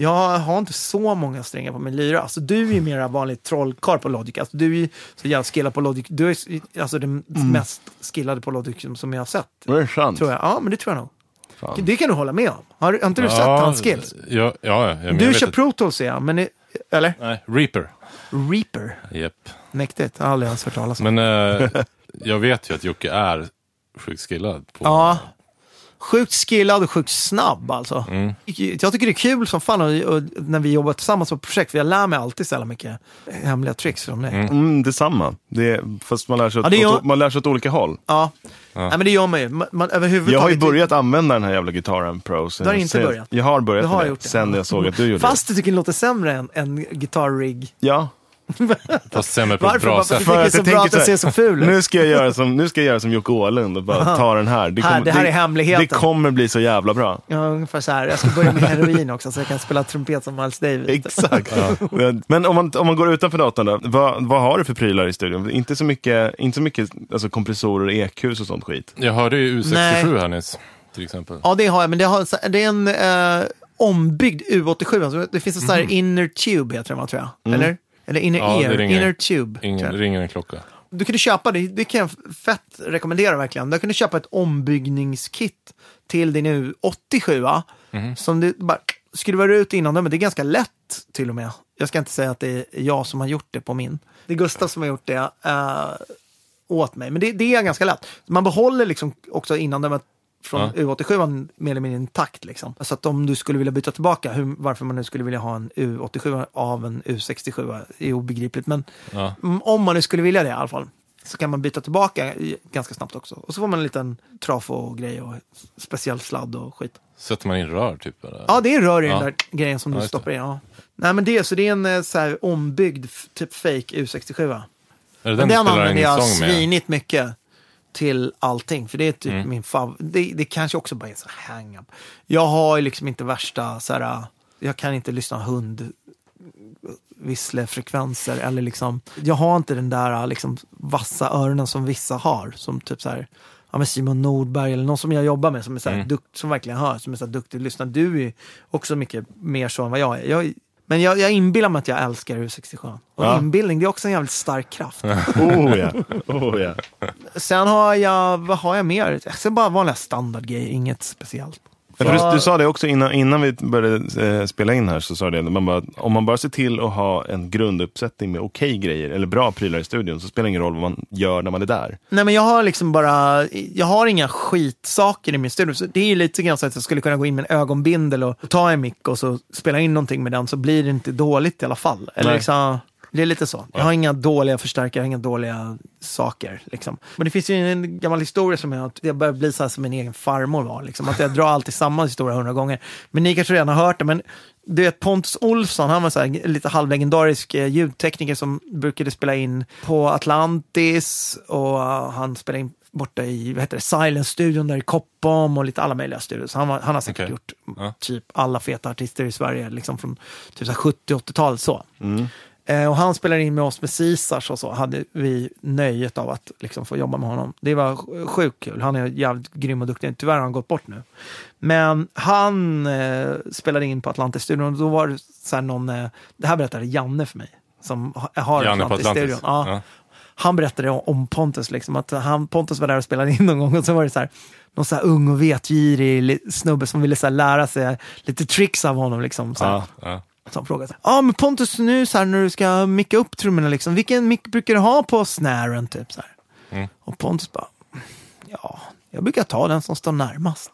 jag har inte så många strängar på min lyra. Alltså, du är ju mera vanlig trollkarl på Logic. Alltså, du är ju så jävla skillad på Logic. Du är alltså den Mm. mest skillade på Logic som, som jag har sett. Det är sant. Tror jag. Ja, men det tror jag nog. Fan. Det kan du hålla med om. Har, du- har inte du sett hans skills? Ja, ja, ja jag Du kör Pro Tools ja, men eller? Nej, Reaper. Reaper. Japp. Mäktigt, jag har aldrig ens hört talas om. Men eh, jag vet ju att Jocke är sjukt skillad på... Ja. Sjukt skillad och sjukt snabb alltså. Mm. Jag tycker det är kul som fan och, och, när vi jobbar tillsammans på projekt, för jag lär mig alltid så jävla mycket hemliga tricks från dig. Mm, detsamma. Det är, fast man lär, sig åt, Ja, det jag- åt, man lär sig åt olika håll. Ja. Nej, men det gör man ju. Man, man, Jag har ju börjat använda den här jävla Guitar and Pro. Du har inte ser- börjat? Jag har börjat Du har med det, gjort det. sen jag såg att du gjorde Fast du tycker det låter sämre än, än Guitar Rig. det. Ja, (laughs) Fast sämre på ett Varför? bra Varför sätt. tycker det är så bra att den ser så ful ut? nu ska jag göra som, nu ska jag göra som Jocke Åhlund och bara ta den här. Det, Här, det här är hemligheten. Det kommer bli så jävla bra. Ja, ungefär så här. Jag ska börja med heroin också så jag kan spela trumpet som Miles Davis. Exakt. Men om man, om man går utanför datorn då, vad, vad har du för prylar i studion? Inte så mycket, inte så mycket alltså kompressorer, EQs och sånt skit. Jag hörde ju U67 Nej. här nyss, till exempel. Ja, det har jag, men det, har, det är en eh, ombyggd U87. Alltså, det finns en sån här inner tube, heter den va, tror jag. Eller? Eller inner Ja, ear, ringer. inner tube. Ingen, ringer en klocka. Du kunde köpa, det, det kan jag fett rekommendera verkligen. Du kunde köpa ett ombyggningskit till din U87, va? som du bara skruvar ut innan men det är ganska lätt till och med. Jag ska inte säga att det är jag som har gjort det på min. Det är Gustav som har gjort det eh, åt mig, men det, det är ganska lätt. Man behåller liksom också innan från Ja. U87 mer eller mindre intakt. Liksom. Så att om du skulle vilja byta tillbaka, hur, varför man nu skulle vilja ha en U87 av en U67 är obegripligt. Men Ja. Om man nu skulle vilja det i alla fall. Så kan man byta tillbaka ganska snabbt också. Och så får man en liten trafo-grej och speciell sladd och skit. Sätter man in rör typ? Eller? Ja, det är rör i Ja. den där grejen som du stoppar in. Ja. Nej, men det, så det är en eh, så här ombyggd typ fake U67. Är det Men den du den använder jag svinigt mycket till allting. För det är typ Mm. min fav... Det, det kanske också bara är en hang-up. Jag har ju liksom inte värsta så här... Jag kan inte lyssna hund visslefrekvenser eller liksom, jag har inte den där liksom vassa öronen som vissa har. Som typ så här, ja men Simon Nordberg eller någon som jag jobbar med som är så här Mm. dukt, som verkligen hör, som är så här duktig lyssnare. Du är också mycket mer så än vad jag är. Jag, men jag, jag inbillar mig att jag älskar U67. Och Ja. inbildning, det är också en jävligt stark kraft. (laughs) Oh ja. Oh, ja. Sen har jag, vad har jag mer? Sen bara vanliga standardgrejer, inget speciellt. Du, du sa det också innan, innan vi började eh, spela in här, så sa det, man bara, om man bara ser till att ha en grunduppsättning med okej grejer, eller bra prylar i studion, så spelar det ingen roll vad man gör när man är där. Nej men jag har liksom bara, jag har inga skitsaker i min studio. Så det är ju lite grann så att jag skulle kunna gå in med en ögonbindel och ta en mick och så spela in någonting med den så blir det inte dåligt i alla fall. Eller Nej. liksom, det är lite så. Jag har inga dåliga förstärkare, inga dåliga saker. Liksom. Men det finns ju en gammal historia som är att jag börjar bli så här som min egen farmor var. Liksom. Att jag drar alltid samma historia hundra gånger. Men ni kanske redan har hört det. Men du vet Pontus Olsson, han var så här, lite halvlegendarisk eh, ljudtekniker som brukade spela in på Atlantis och han spelade in borta i vad heter det, Silence-studion där i Koppom och lite alla möjliga studior. Så han, var, han har säkert Okej. gjort Ja. typ alla feta artister i Sverige, liksom från typ så här 70-80-talet så. Eh, och han spelade in med oss med Caesars och så hade vi nöjet av att liksom få jobba med honom. Det var sj- sjukt kul. Han är jävligt grym och duktig. Tyvärr har han gått bort nu. Men han eh, spelade in på Atlantis-studion och då var det så här någon, eh, det här berättade Janne för mig, som ha- har Janne Atlantis-studion. Atlantis. Ja. Ja. han berättade om Pontus, liksom, att han, Pontus var där och spelade in någon gång och så var det så här, någon så ung och vetgirig snubbe som ville så lära sig lite tricks av honom. Liksom, så. Ja. Som frågade, ja ah, men Pontus nu så här, när du ska micka upp trummorna, liksom, vilken mick brukar du ha på snaren? Typ, så. Mm. Och Pontus bara, ja, jag brukar ta den som står närmast.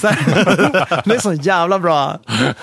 Så här, (laughs) det är en sån jävla bra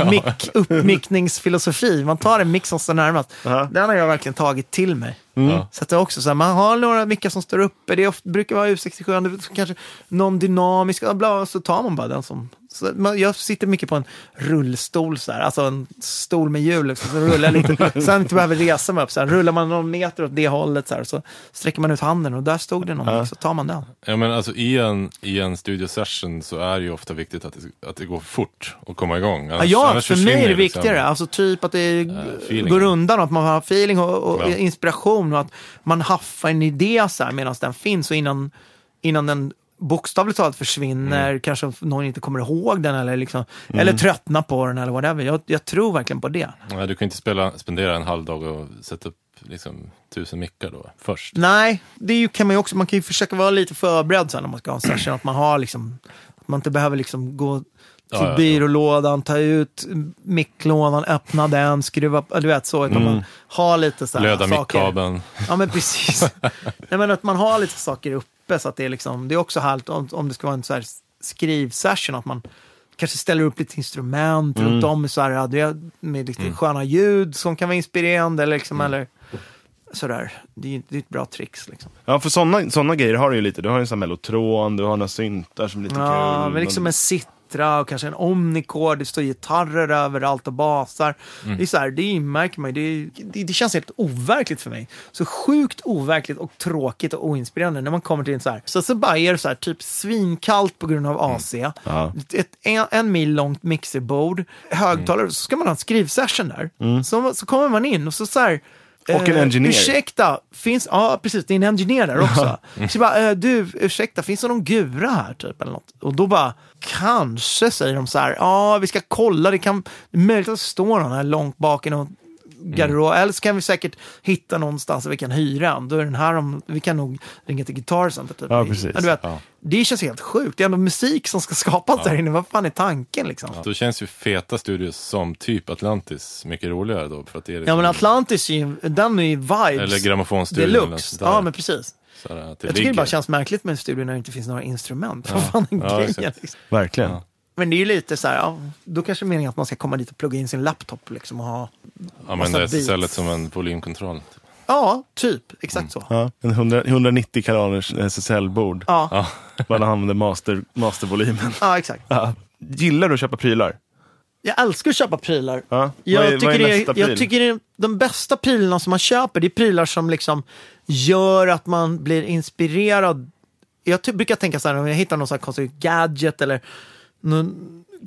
mick, uppmickningsfilosofi. Man tar en mick som står närmast. Ja. Den har jag verkligen tagit till mig. Ja. Så att det är också så här, man har några mickar som står uppe, det ofta, brukar vara U67, det är kanske någon dynamisk, bla, så tar man bara den som... Så jag sitter mycket på en rullstol, så här, alltså en stol med hjul, liksom, så rullar jag lite, (laughs) sen inte behöver resa mig upp, så här, rullar man någon meter åt det hållet, så, här, så sträcker man ut handen och där stod det någon, Ja. så tar man den. Ja, men alltså, i, en, I en studiosession så är det ju ofta viktigt att det, att det går fort och komma igång. Annars, ja annars för mig är det liksom- viktigare. Alltså typ att det feelingen. går undan och att man har feeling och, och Ja. inspiration och att man haffar en idé så här medan den finns och innan, innan den bokstavligt talat försvinner, Mm. kanske någon inte kommer ihåg den eller, liksom, eller tröttnar på den eller whatever. Jag, jag tror verkligen på det. Nej, du kan inte spela, spendera en halv dag och sätta upp liksom, tusen mickar då först. Nej, det ju, kan man ju också, man kan ju försöka vara lite förberedd sen när man ska ha en session, att man har liksom, att man inte behöver liksom gå till Ja, byrålådan, ta ut micklådan, öppna den, skruva, du vet så, utan man har lite så här Löda saker. mickkabeln. Ja men precis. (laughs) Nej, men att man har lite saker uppe så att det är liksom, det är också härligt om, om det ska vara en så här skrivsession, att man kanske ställer upp lite instrument runt om så här, med lite sköna ljud som kan vara inspirerande eller liksom, eller sådär. Det är, det är ett bra tricks liksom. Ja, för sådana såna grejer har du ju lite. Du har ju en sån mellotron, du har några syntar som är lite Ja, kul. men liksom en citra och kanske en omnicord, det står gitarrer överallt och basar. Det är så här, det märker man det, det, det känns helt overkligt för mig. Så sjukt overkligt och tråkigt och oinspirerande när man kommer till en så här. Så, så bara är det så här, typ svinkallt på grund av AC. Ja. Ett, en, en mil långt mixerbord, högtalare, så ska man ha en skrivsession där. Så, så kommer man in och så så här, Och en eh, engineer. Ursäkta, finns, ja precis, det är en engineer där också. Så jag bara, eh, du, ursäkta, finns det någon gura här typ eller något? Och då bara, kanske säger de så här, ja vi ska kolla, det kan, det är möjligt att det står någon här långt bak i någon garderob, Mm. eller så kan vi säkert hitta någonstans där vi kan hyra en. Då är den här, om, vi kan nog ringa till Guitar Center. Typ. Ja, precis. du vet, Ja. Det känns helt sjukt, det är ändå musik som ska skapas där inne, vad fan är tanken liksom? Då känns ju feta studios som typ Atlantis mycket roligare då. För att det är Ja liksom, men Atlantis, är ju- den är ju vibes. Eller grammofonstudion. eller Deluxe. där. Ja men precis. Så här, att det Jag tycker det ligger. bara känns märkligt med en studio när det inte finns några instrument. Vad fan är Ja, grejen? liksom? Verkligen. Ja. Men det är ju lite så här, ja, då kanske det är meningen att man ska komma dit och plugga in sin laptop liksom och ha, Ja, men massa det är beats. istället som en volymkontroll. Typ. ja, typ, exakt så. Ja, en 100, 190 kanalers SSL-bord. Ja, ja. Ja. Bara använder master, mastervolymen. exakt. Ja. Gillar du att köpa prylar? Jag älskar att köpa prylar. Ja. Jag, vad är, tycker vad är det, pryl? jag tycker det är de bästa prylarna som man köper, det är prylar som liksom gör att man blir inspirerad. Jag ty- brukar tänka så här, om jag hittar någon sån här konstig gadget eller någon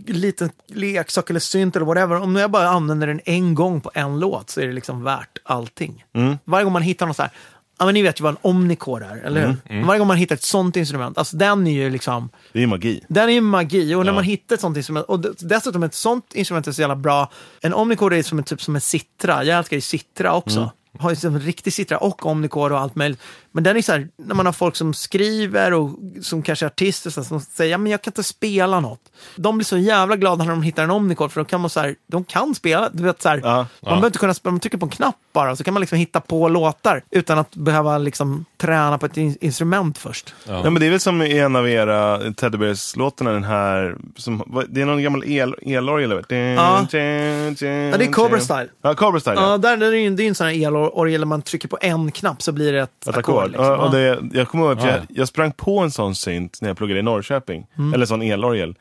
liten leksak eller synt eller whatever. Om jag bara använder den en gång på en låt så är det liksom värt allting. Mm. Varje gång man hittar någon så här, ja men ni vet ju vad en omnicore är, eller hur? Mm. Varje gång man hittar ett sånt instrument, alltså den är ju liksom, Det är ju magi. den är ju magi och när Ja. man hittar ett sånt instrument, och dessutom ett sånt instrument är så jävla bra. En omnicore är som en, typ som en citra, jag älskar ju citra också. Har ju som en riktig citra och omnicore och allt möjligt. Men den är så här, när man har folk som skriver och som kanske är artister så här, som säger ja men jag kan inte spela något. De blir så jävla glada när de hittar en omnicore för då kan man så här, de kan spela. Du vet så här, Ja. Man behöver inte kunna spela, man trycker på en knapp bara så kan man liksom hitta på låtar utan att behöva liksom träna på ett in- instrument först. Ja. Ja, men det är väl som i en av era Teddy Bears-låtarna, den här, som, det är någon gammal el, elorgel. eller? Ja. Ja, det är Cobra Style. Ja, Cobra Style. Ja, Ja. där, där är ju, det är ju en sån här elorgel där man trycker på en knapp så blir det ett, Ett ackord. Liksom. Ja, och Ja. det, jag kommer ihåg att Ja. jag, jag sprang på en sån synt när jag pluggade i Norrköping. Mm. Eller sån elorgel.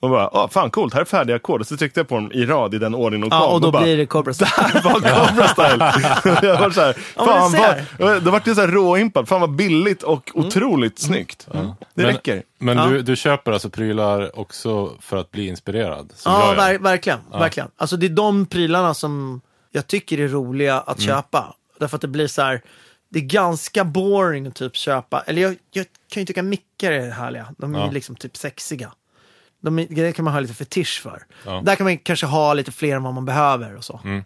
Och bara, ah, fan coolt, här är färdiga ackord. Och så tryckte jag på dem i rad i den ordning de kom. ja, och då bara, blir det Cobra Style. Där var Cobra Style! (laughs) (laughs) jag var så här, Ja, fan ser. vad, då vart jag så här råimpad. Fan vad billigt och Mm. otroligt snyggt. Det Men- räcker. Men Ja. du, du köper alltså prylar också för att bli inspirerad? Ja, ver verkligen, verkligen. Alltså det är de prylarna som jag tycker är roliga att Mm. köpa. Därför att det blir så här, det är ganska boring att typ köpa, eller jag, jag kan ju tycka mickar är härliga. De är Ja. liksom typ sexiga. De, är- det kan man ha lite fetisch för. Ja. Där kan man kanske ha lite fler än vad man behöver och så. Mm.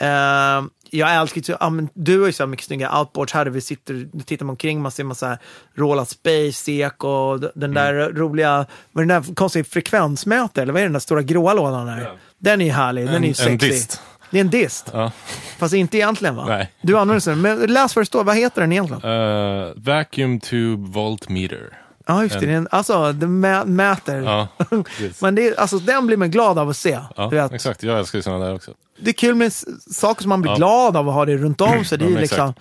Eh, jag älskar ju, men du har ju så mycket snygga outboards här där vi sitter, nu tittar man omkring, man ser massa Roland Space Ek och den där roliga, vad är den där konstiga frekvensmätare, eller vad är den där stora gråa lådan där? Den är ju härlig, den är ju En- en dist. Det är en dist, Ja. fast inte egentligen va? Nej. Du använder den, men läs vad det står, vad heter den egentligen? Eh, vacuum tube voltmeter. Ja, just det, det är en, alltså den mä- mäter. Ja. (laughs) Men det alltså, den blir man glad av att se. ja exakt. Jag älskar ju sådana där också. det är kul med saker som man blir Ja. glad av att ha det runt om sig. Det, är liksom, exakt.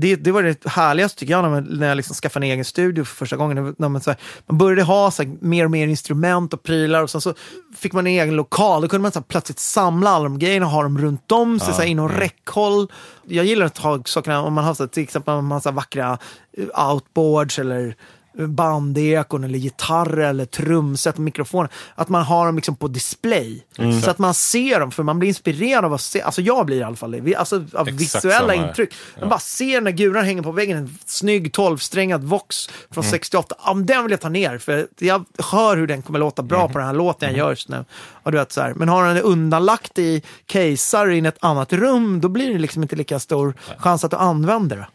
Det, det var det härligaste tycker jag när, man, när jag liksom skaffade en egen studio för första gången. När man, så här, man började ha så här, mer och mer instrument och prylar och sen så fick man en egen lokal. Då kunde man så här, plötsligt samla alla de grejerna och ha dem runt om sig, så här, inom räckhåll. Jag gillar att ha sakerna, om man har så här, till exempel en massa vackra eh, outboards eller bandekon eller gitarrer eller trumset och mikrofoner. Att man har dem liksom på display. Så att man ser dem, för man blir inspirerad av att se. Alltså jag blir i alla fall det. Alltså av Exakt visuella intryck. Man bara ser när guran hänger på väggen, en snygg 12-strängad Vox från 68. Ja, den vill jag ta ner, för jag hör hur den kommer låta bra på den här låten jag gör just nu. Och du vet, så här. Men har den undanlagt i casear i ett annat rum, då blir det liksom inte lika stor chans att du använder det.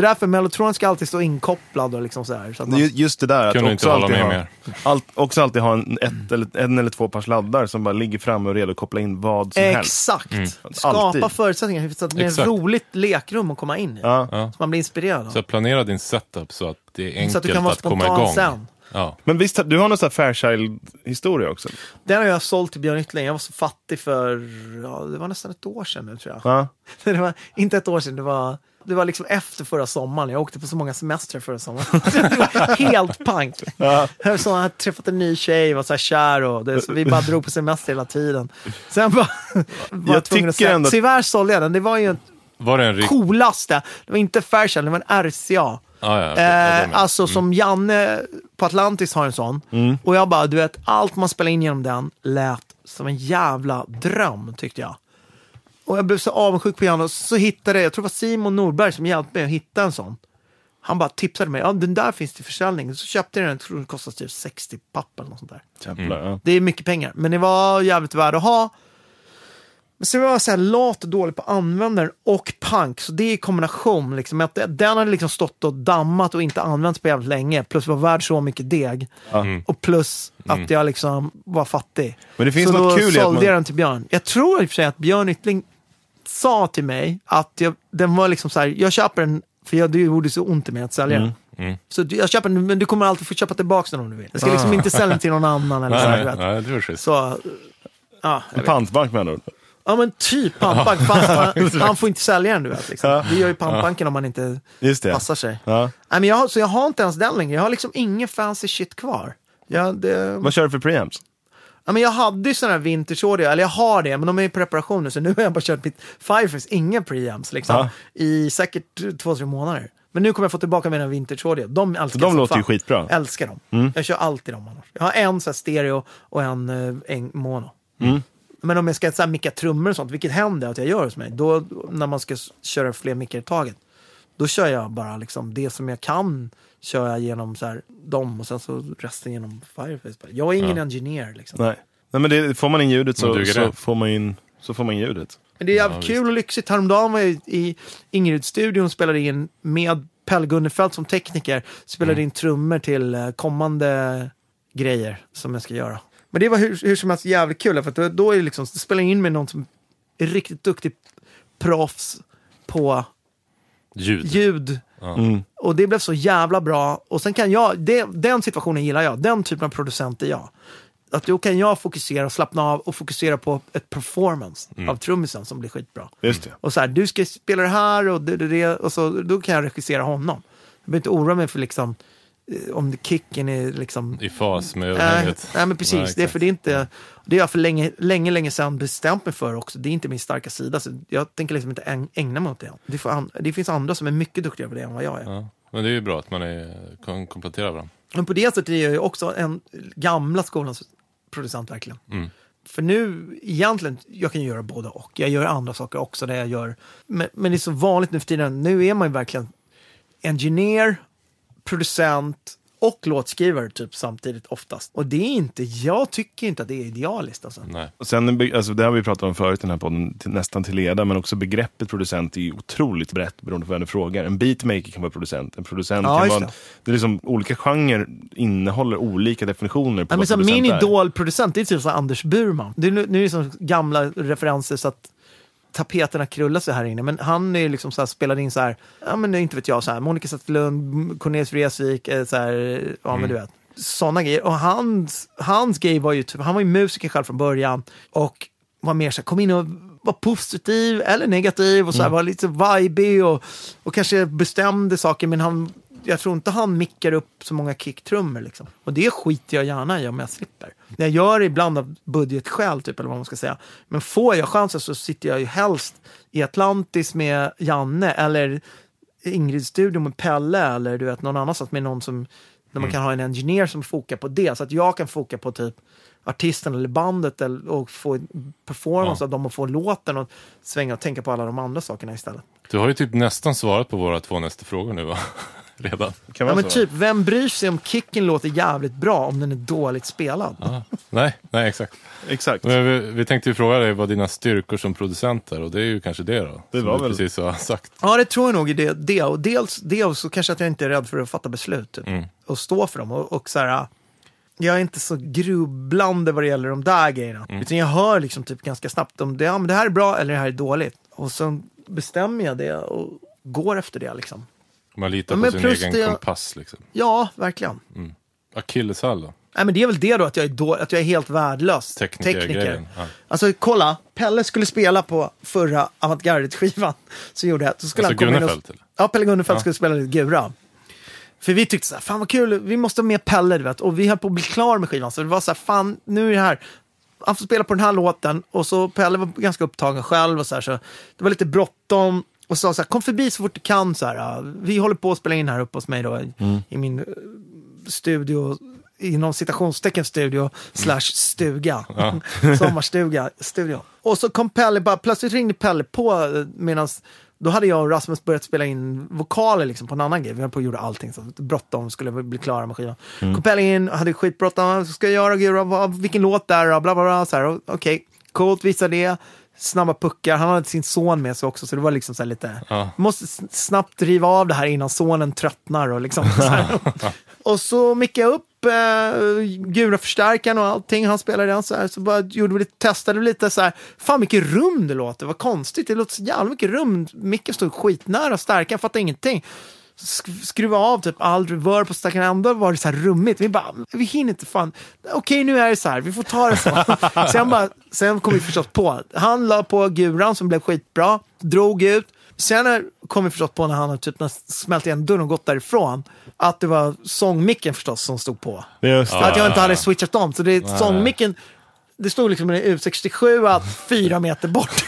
Det är därför Mellotron ska alltid stå inkopplad och liksom så här. Så att man, Ju- Just det där, att Kunde också alltid, med ha, mer. allt, också alltid ha en, ett eller, en eller två par sladdar som bara ligger framme och redo att koppla in vad som helst. Exakt! Skapa Alltid. förutsättningar så att det är ett Exakt. roligt lekrum att komma in i. Ja. Så man blir inspirerad av. Så planera din setup så att det är enkelt Så att du kan vara att komma igång. sen. Ja. Men visst, du har någon sån här Fairchild-historia också? Den har jag sålt till Björn Yttling. Jag var så fattig för, ja, det var nästan ett år sedan nu tror jag. Ja. (laughs) Det var inte ett år sedan, det var, det var liksom efter förra sommaren. Jag åkte på så många semestrar förra sommaren. (laughs) det var helt pank. Ja. Jag så, jag hade träffat en ny tjej, var så här kär och det, så vi bara drog på semester hela tiden. Sen bara, var Jag tvungen att säga, ändå- tyvärr sålde jag den. Det var ju en Var det en coolaste. Det var inte Fairchild, det var en RCA. Ah, ja, Eh, med. alltså som Janne på Atlantis har en sån. Och jag bara, du vet, allt man spelar in genom den lät som en jävla dröm tyckte jag. Och jag blev så avundsjuk på Janne och så hittade jag, jag tror det var Simon Norberg som hjälpte mig att hitta en sån. Han bara tipsade mig, ja den där finns till försäljning. Så köpte jag den, jag tror den kostade typ 60 papp eller något sånt där. Jävlar, ja. Det är mycket pengar, men det var jävligt värd att ha. Men så var jag så här lat och dålig på användaren och punk, så det är i kombination. Liksom, att den hade liksom stått och dammat och inte använts på jävligt länge, plus var värd så mycket deg. Och plus att jag liksom var fattig. Men det finns så något då kul sålde man- jag den till Björn. Jag tror i och för sig att Björn Yttling sa till mig att jag, den var liksom så här, jag köper den, för jag, det gjorde så ont i mig att sälja den. Mm. Så du- jag köper den, men du kommer alltid få köpa tillbaka den om du vill. Jag ska liksom inte sälja den till någon annan. Eller (laughs) så, här, Nej, nej, nej, det så ja, En pantbank med andra ja men typ pantbank, fast (laughs) han, han får inte sälja den du vet. Liksom. Det gör ju pantbanken om man inte passar sig. Ja. Nej, men jag, så jag har inte ens den längre. Jag har liksom ingen fancy shit kvar. Jag, det, Vad kör du för preamps? Ja, men jag hade ju sådana här vintage audio, eller jag har det, men de är i preparation nu, så nu har jag bara kört mitt Fireface, inga preamps liksom, Ja. i säkert två, tre månader. Men nu kommer jag få tillbaka mina vintage audio. De älskar De låter ju fan. skitbra. Mm. Älskar dem. Jag kör alltid dem annars. Jag har en så stereo och en, eh, en mono. Mm. Men om jag ska så här, micka trummor och sånt, vilket händer att jag gör hos mig, då när man ska köra fler mickar i taget, då kör jag bara liksom det som jag kan kör jag genom så här, dem och sen så resten genom Fireface. Jag är ingen Ja. engineer liksom. Nej. Nej, men det, får man in ljudet så, så, får man in, så får man in ljudet. Men det är jävligt Ja, kul och lyxigt. Häromdagen var jag i- i Ingrid-studion och spelade in med Pelle Gunnefelt som tekniker. Spelade Mm. in trummor till eh, kommande grejer som jag ska göra. Men det var hur, hur som helst jävligt kul, för att då, är det liksom, spelar jag in med någon som är riktigt duktig proffs på Ljud. ljud. Mm. Och det blev så jävla bra. Och sen kan jag, det, den situationen gillar jag. Den typen av producent är jag. Att då kan jag fokusera och slappna av och fokusera på ett performance av trummisen som blir skitbra. Just det. Och så här, du ska spela det här och det, det, det och så, då kan jag regissera honom. Jag behöver inte oroa mig för liksom, eh, om kicken är liksom... I fas med Nej, överhänget. nej men precis, Nej, det är för det är inte, det har jag för länge, länge, länge sedan bestämt mig för också. Det är inte min starka sida, så jag tänker liksom inte äg- ägna mig åt det. Det, an, det finns andra som är mycket duktigare på det än vad jag är. Ja. Men det är ju bra att man är, kan komplettera varandra. Men på det sättet är jag ju också en gamla skolans producent verkligen. Mm. För nu, egentligen, jag kan ju göra både och. Jag gör andra saker också där jag gör, men, men det är så vanligt nu för tiden. Nu är man ju verkligen engineer, producent och låtskrivare typ samtidigt oftast. Och det är inte, jag tycker inte att det är idealiskt alltså. Nej. Och sen, alltså, det har vi pratat om förut i den här podden, till, nästan till leda, men också begreppet producent är ju otroligt brett beroende på vem du frågar. En beatmaker kan vara producent, en producent Ja, kan vara... det. Det är liksom, olika genrer innehåller olika definitioner på Ja, men vad så min är. idolproducent det är typ så Anders Burman. Det är, nu, nu är det som gamla referenser så att tapeterna krullar sig här inne. Men han är liksom så här, spelade in så här, ja men inte vet jag, så här, Monica Zetterlund, Cornelis Vreeswijk, eh, så här, ja men du vet. Sådana grejer. Och hans, hans grej var ju typ, han var ju musiker själv från början och var mer så här, kom in och var positiv eller negativ och så här, var lite vibig och, och kanske bestämde saker men han jag tror inte han mickar upp så många kicktrummor. Liksom. Och det skiter jag gärna i om jag slipper. Jag gör det ibland av budgetskäl, typ, eller vad man ska säga. Men får jag chansen så sitter jag ju helst i Atlantis med Janne eller Ingrid-studion med Pelle eller du vet, någon annanstans med någon som där man kan ha en engineer som fokar på det. Så att jag kan foka på typ artisten eller bandet eller, och få performance Ja. av dem och få låten och svänga och tänka på alla de andra sakerna istället. Du har ju typ nästan svarat på våra två nästa frågor nu va? Redan. Kan Ja men så. typ, vem bryr sig om kicken låter jävligt bra om den är dåligt spelad? Ja. Nej, nej exakt. Exakt. Men vi, vi tänkte ju fråga dig vad dina styrkor som producent är och det är ju kanske det då. Det var väl- precis har sagt. Ja, det tror jag nog är det. det. Och dels det och så kanske att jag inte är rädd för att fatta beslut. Typ. Mm. Och stå för dem. Och, och så här, jag är inte så grubblande vad det gäller de där grejerna. Mm. Utan jag hör liksom typ ganska snabbt om det, ja, men det här är bra eller det här är dåligt. Och så bestämmer jag det och går efter det liksom. Man litar Ja, på sin egen det- kompass liksom. Ja, verkligen. Akilleshäl då? Nej, men det är väl det då att jag är, då, att jag är helt värdelös Teknikergrejen, ja. Alltså kolla, Pelle skulle spela på förra avantgarde-skivan. Så gjorde jag. Så skulle Alltså han och- Gunnefelt, eller? Ja, Pelle Gunnefelt Ja. skulle spela lite Gura. För vi tyckte så här, fan vad kul, vi måste ha med Pelle, du vet. Och vi höll på att bli klar med skivan. Så det var så här, fan, nu är det här. Han får spela på den här låten. Och så Pelle var ganska upptagen själv och så här, så det var lite bråttom. Och sa så här, kom förbi så fort du kan. Så här, vi håller på att spela in här uppe hos mig då, i, i min eh, studio, inom citationstecken studio, slash stuga. (laughs) Sommarstuga, studio. Och så kom Pelle, bara, plötsligt ringde Pelle på medan då hade jag och Rasmus börjat spela in vokaler liksom, på en annan grej. Vi höll på och gjorde allting. Så bråttom, skulle bli klara med skivan. Kom Pelle in, hade skitbråttom. Ska jag göra? Vad- vilken låt där? Bla, bla, bla. Okej, coolt, visa det. Snabba puckar. Han hade sin son med sig också, så det var liksom så här lite... Ja. Måste snabbt driva av det här innan sonen tröttnar. Och, liksom, så här. (laughs) och så mickade jag upp eh, Gura-förstärkaren och allting. Han spelade den så här. Så bara gjorde vi lite, testade lite så här. Fan mycket rum det låter. Vad konstigt. Det låter så jävla mycket rum. Micken stod skitnära stärkaren. Fattade ingenting. Sk- skruva av typ all reverb på stärkaren. Ändå var det så här rummigt. Vi bara, vi hinner inte fan. Okej, nu är det så här. Vi får ta det så. (laughs) sen, bara, sen kom vi förstås på. Han la på guran som blev skitbra. Drog ut. Sen kom vi förstås på när han har typ smält igen dörren och gått därifrån. Att det var sångmicken förstås som stod på. Att jag inte hade switchat om. Så det är sångmicken. Det stod liksom en U67 att fyra meter bort.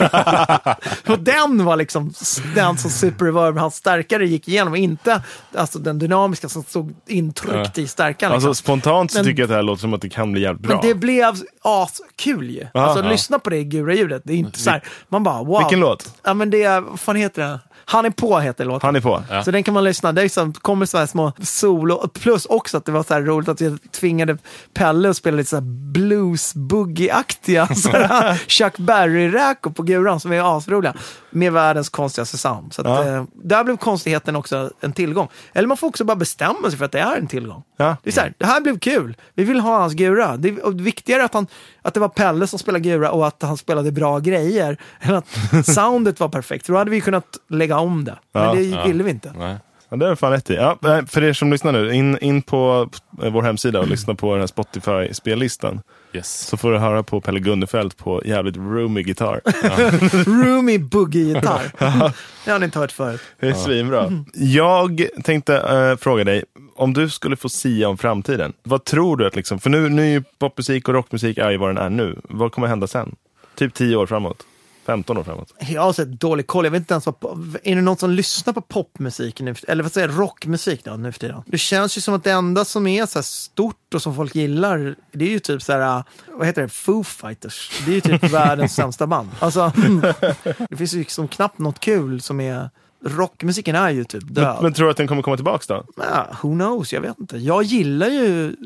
(laughs) och den var liksom den som Super Reverb, hans stärkare, gick igenom. Inte alltså den dynamiska som stod intryckt i stärkaren. Alltså Liksom. spontant så Men- tycker jag att det här låter som att det kan bli jävligt bra. Men det blev askul ju. Alltså ja. lyssna på det i gura ljudet. Det är inte så här, man bara wow. Vilken låt? Ja men det är, vad fan heter det? Han är på heter låten. Han är på. Ja. Så den kan man lyssna. Det är liksom, kommer så här små solo. Plus också att det var så här roligt att jag tvingade Pelle att spela lite så här blues boogie-aktiga (laughs) Chuck Berry-räkor på guran som är asroliga. Med världens konstigaste sound. Så att, Ja. eh, där blev konstigheten också en tillgång. Eller man får också bara bestämma sig för att det är en tillgång. Ja. Det är så här, det här blev kul. Vi vill ha hans gura. Det är viktigare att, han, att det var Pelle som spelade gura och att han spelade bra grejer. Än att (laughs) soundet var perfekt. Då hade vi kunnat lägga om det. Men Ja. det ville vi inte. Nej. Ja, det är fan rätt i. Ja, nej, för er som lyssnar nu, in, in på eh, vår hemsida och (clears throat) lyssna på den här Spotify-spellistan. Yes. Så får du höra på Pelle Gunnefelt på jävligt roomy gitarr. (laughs) Roomy boogie-gitarr. (laughs) det har ni inte hört förut. Det är svinbra. (laughs) Jag tänkte eh, fråga dig, om du skulle få sia om framtiden, vad tror du att liksom, för nu, nu är ju popmusik och rockmusik är ju vad den är nu. Vad kommer hända sen? Typ 10 år framåt? 15 år framåt? Jag har sett dålig koll. Jag vet inte ens vad... Är det någon som lyssnar på popmusik nu? Eller vad säger jag, rockmusik då, nu för tiden? Det känns ju som att det enda som är så stort och som folk gillar, det är ju typ så här, vad heter det, Foo Fighters. Det är ju typ (laughs) världens sämsta band. Alltså, (laughs) det finns ju liksom knappt något kul som är rockmusiken är ju typ död. Men, men tror du att den kommer komma tillbaka då? Ja, who knows, jag vet inte. Jag gillar ju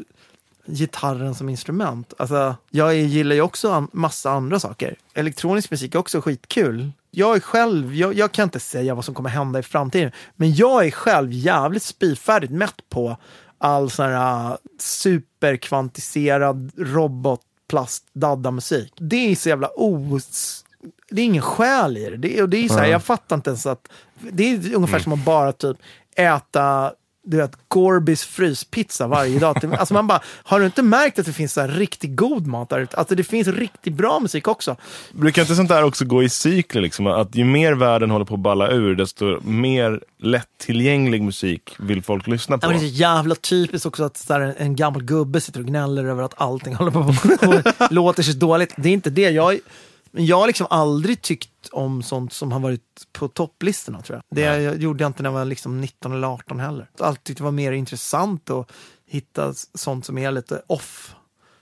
gitarren som instrument. Alltså, jag gillar ju också an massa andra saker. Elektronisk musik är också skitkul. Jag är själv, jag, jag, kan inte säga vad som kommer hända i framtiden, men jag är själv jävligt spyfärdigt mätt på all sån här uh, superkvantiserad robotplast musik Det är så jävla os... Det är ingen själ i det. det, och det är så här, Jag fattar inte ens att... Det är ungefär som att bara typ äta du vet, Gorbis fryspizza varje dag. Alltså man bara, har du inte märkt att det finns så här riktigt god mat där ute? Alltså det finns riktigt bra musik också. Brukar inte sånt där också gå i cykler? Liksom? Att ju mer världen håller på att balla ur, desto mer lättillgänglig musik vill folk lyssna på. Ja, men det är så jävla typiskt också att så här, en gammal gubbe sitter och gnäller över att allting håller på och (laughs) låter så dåligt. Det är inte det. Jag, jag har liksom aldrig tyckt om sånt som har varit på topplistorna tror jag. Det jag gjorde jag inte när jag var liksom 19 eller 18 heller. Alltid tyckte det var mer intressant att hitta sånt som är lite off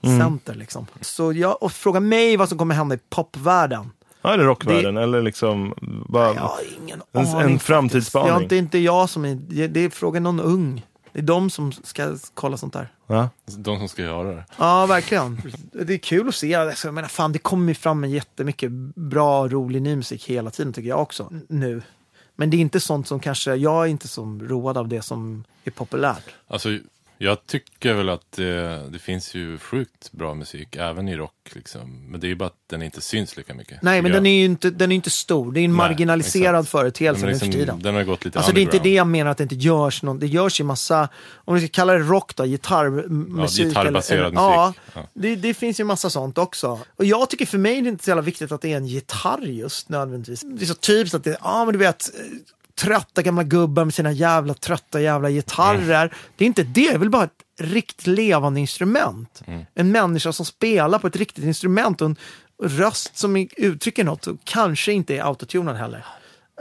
center mm. liksom. Så jag, och fråga mig vad som kommer hända i popvärlden. Ja, eller rockvärlden det, eller liksom bara, en, aning, en framtidsspaning. Det är inte jag som är, det är frågan någon ung. Det är de som ska kolla sånt där. Ja. De som ska göra det. Ja, verkligen. Det är kul att se. Alltså, jag menar, fan, det kommer ju fram med jättemycket bra, rolig ny musik hela tiden tycker jag också. Nu. Men det är inte sånt som kanske, jag är inte så road av det som är populärt. Alltså, jag tycker väl att det, det, finns ju sjukt bra musik, även i rock. Liksom. Men det är ju bara att den inte syns lika mycket. Nej, men den är ju inte, den är inte stor. Det är en Nej, marginaliserad exakt. företeelse liksom, nu för tiden. Den har gått lite Alltså det är inte det jag menar att det inte görs någon. Det görs ju massa, om vi ska kalla det rock då, gitarrmusik. Ja, gitarrbaserad eller, musik. Ja, ja. Det, det, finns ju massa sånt också. Och jag tycker för mig är det inte så jävla viktigt att det är en gitarr just nödvändigtvis. Det är så typiskt att det, ja men du vet, trötta gamla gubbar med sina jävla trötta jävla gitarrer. Mm. Det är inte det, jag vill bara ha ett riktigt levande instrument. Mm. En människa som spelar på ett riktigt instrument och en röst som uttrycker något och kanske inte är autotunad heller.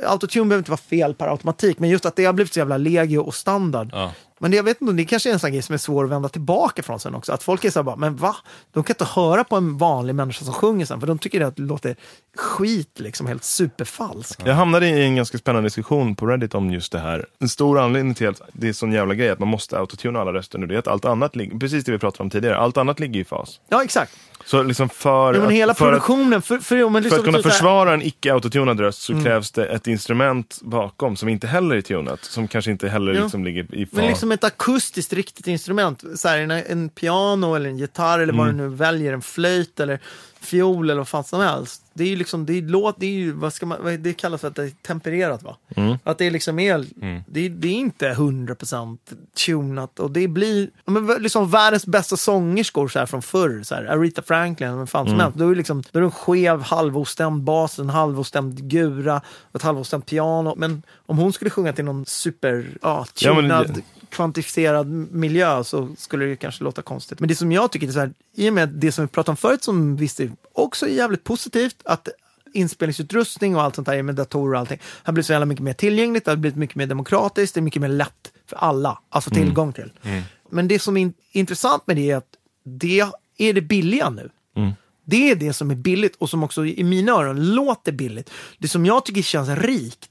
Autotune behöver inte vara fel per automatik, men just att det har blivit så jävla legio och standard. Ja. Men jag vet inte, det kanske är en sån grej som är svår att vända tillbaka från sen också. Att folk är så här bara, men va? De kan inte höra på en vanlig människa som sjunger sen, för de tycker att det låter skit, liksom helt superfalskt. Jag hamnade i en ganska spännande diskussion på Reddit om just det här. En stor anledning till att det är sån jävla grej att man måste autotuna alla röster nu, det är att allt annat ligger, precis det vi pratade om tidigare, allt annat ligger i fas. Ja, exakt. Så liksom för, ja, men hela att, för produktionen, för, för, för, liksom att kunna försvara en icke-autotunad röst så mm. krävs det ett instrument bakom som inte heller är tunat, som kanske inte heller liksom ligger i fas. Liksom ett akustiskt riktigt instrument, så här, en, en piano eller en gitarr eller vad mm. du nu väljer, en flöjt eller fiol eller vad fan som helst. Det är ju liksom, det är låt, det är ju, vad ska man, det kallas för att det är tempererat va? Mm. Att det är liksom är, mm. det, det, är inte 100% tunat och det blir, men liksom världens bästa sångerskor så här från förr, så här, Aretha Franklin, vad fan som mm. helst. Då är, liksom, då är det en skev halvostämd bas, en halvostämd gura, ett halvostämt piano. Men om hon skulle sjunga till någon super, ja, tunad, ja, kvantifierad miljö så skulle det kanske låta konstigt. Men det som jag tycker är så här, i och med det som vi pratade om förut som visst är också jävligt positivt, att inspelningsutrustning och allt sånt där med datorer och allting har blivit så jävla mycket mer tillgängligt, det har blivit mycket mer demokratiskt, det är mycket mer lätt för alla att få mm. tillgång till. Mm. Men det som är intressant med det är att det är det billiga nu. Mm. Det är det som är billigt och som också i mina öron låter billigt. Det som jag tycker känns rikt,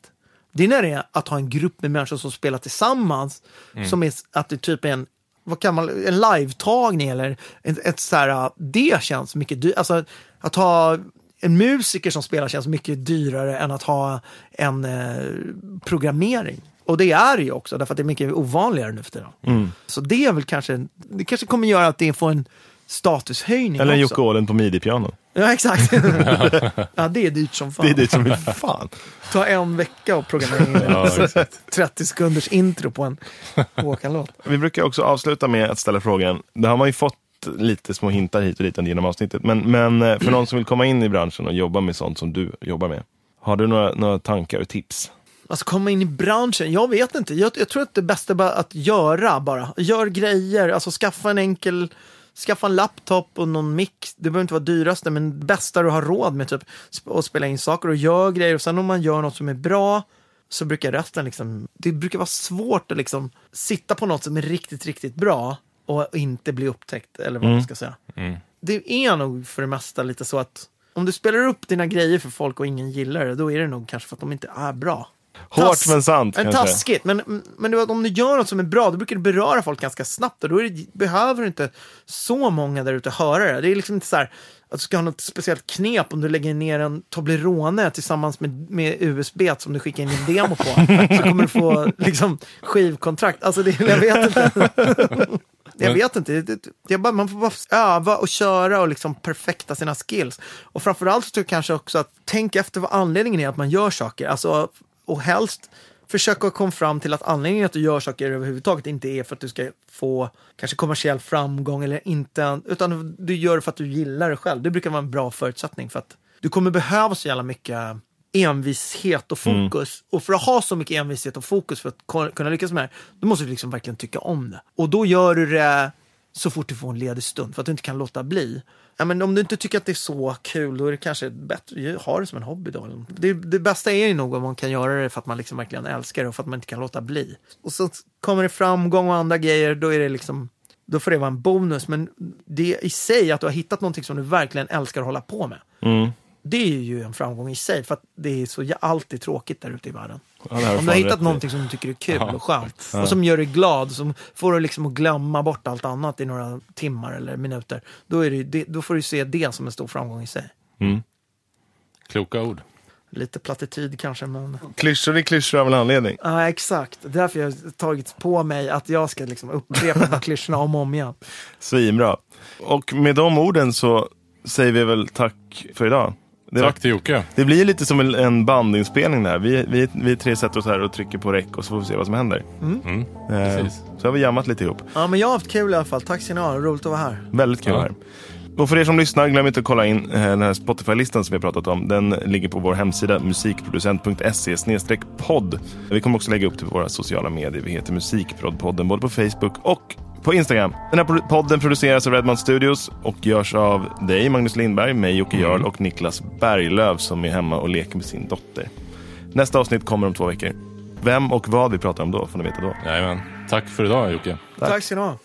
det är när det är att ha en grupp med människor som spelar tillsammans, mm. som är att det typ är en vad kan man, en live-tagning eller ett, ett så här, det känns mycket dyrare. Alltså att ha en musiker som spelar känns mycket dyrare än att ha en eh, programmering. Och det är det ju också, därför att det är mycket ovanligare nu för tiden. Mm. Så det är väl kanske, det kanske kommer göra att det får en statushöjning Eller en Jocke Åhlund på midi-piano. Ja, exakt. (laughs) ja, det är dyrt som fan. Det är dyrt som fan. Ta en vecka och programmera in ja, 30 sekunders intro på en Håkan-låt. Vi brukar också avsluta med att ställa frågan, det har man ju fått lite små hintar hit och dit genom avsnittet, men, men eh, för någon som vill komma in i branschen och jobba med sånt som du jobbar med, har du några, några tankar och tips? Alltså komma in i branschen? Jag vet inte. Jag, jag tror att det bästa är att göra bara. Gör grejer, alltså skaffa en enkel skaffa en laptop och någon mix. Det behöver inte vara dyraste, men bästa du har råd med typ att spela in saker och gör grejer. Och sen om man gör något som är bra så brukar resten liksom, det brukar vara svårt att liksom sitta på något som är riktigt, riktigt bra och inte bli upptäckt eller vad mm. man ska säga. Mm. Det är nog för det mesta lite så att om du spelar upp dina grejer för folk och ingen gillar det, då är det nog kanske för att de inte är bra. Hårt tass- men sant Men kanske. taskigt. Men, men vet, om du gör något som är bra, då brukar det beröra folk ganska snabbt. Och då det, behöver inte så många där ute höra det. Det är liksom inte så här att du ska ha något speciellt knep om du lägger ner en Toblerone tillsammans med, med USB som du skickar in en demo på. (laughs) så kommer du få liksom, skivkontrakt. Alltså, det, jag vet inte. (laughs) Jag vet inte. Det, det, bara, man får bara öva och köra och liksom perfekta sina skills. Och framförallt så tror jag kanske också att tänka efter vad anledningen är att man gör saker. Alltså, och helst försöka komma fram till att anledningen att du gör saker överhuvudtaget inte är för att du ska få kanske kommersiell framgång eller inte, utan du gör det för att du gillar det själv. Det brukar vara en bra förutsättning för att du kommer behöva så jävla mycket envishet och fokus. Och för att ha så mycket envishet och fokus för att kunna lyckas med det, då måste du liksom verkligen tycka om det. Och då gör du det så fort du får en ledig stund, för att du inte kan låta bli. Ja, men om du inte tycker att det är så kul, då är det kanske bättre att ha det som en hobby. Då. Det, det bästa är ju nog om man kan göra det för att man liksom verkligen älskar det och för att man inte kan låta bli. Och så kommer det framgång och andra grejer, då är det liksom då får det vara en bonus, men det i sig, att du har hittat någonting som du verkligen älskar att hålla på med. Mm. Det är ju en framgång i sig, för att det är så alltid tråkigt där ute i världen. Ja, Om du har hittat någonting som du tycker är kul och skönt och som gör dig glad, som får dig liksom att glömma bort allt annat i några timmar eller minuter, då, är det, då får du se det som en stor framgång i sig. Mm. Kloka ord. Lite plattityd kanske, men... Klyschor är klyschor av en anledning. Ja, exakt. Därför jag har tagit på mig att jag ska liksom upprepa de klyschorna om och om igen. (laughs) Svinbra. Och med de orden så säger vi väl tack för idag. Det, Tack till Jocke. det blir lite som en, en bandinspelning där. Vi, vi, vi tre sätter oss här och trycker på räck och så får vi se vad som händer. Mm. Eh, Precis. så har vi jammat lite ihop. Ja, men jag har haft kul i alla fall. Tack ska ni ha. Roligt att vara här. Väldigt kul Ja. här. Och för er som lyssnar, glöm inte att kolla in eh, den här Spotify-listan som vi har pratat om. Den ligger på vår hemsida musikproducent.se podd. Vi kommer också lägga upp det på våra sociala medier. Vi heter Musikproddpodden både på Facebook och på Instagram. Den här podden produceras av Redman Studios och görs av dig, Magnus Lindberg, mig, Jocke Jarl och Niklas Berglöf som är hemma och leker med sin dotter. Nästa avsnitt kommer om två veckor. Vem och vad vi pratar om då får ni veta då. Jajamän. Tack för idag Jocke. Tack ska ni ha.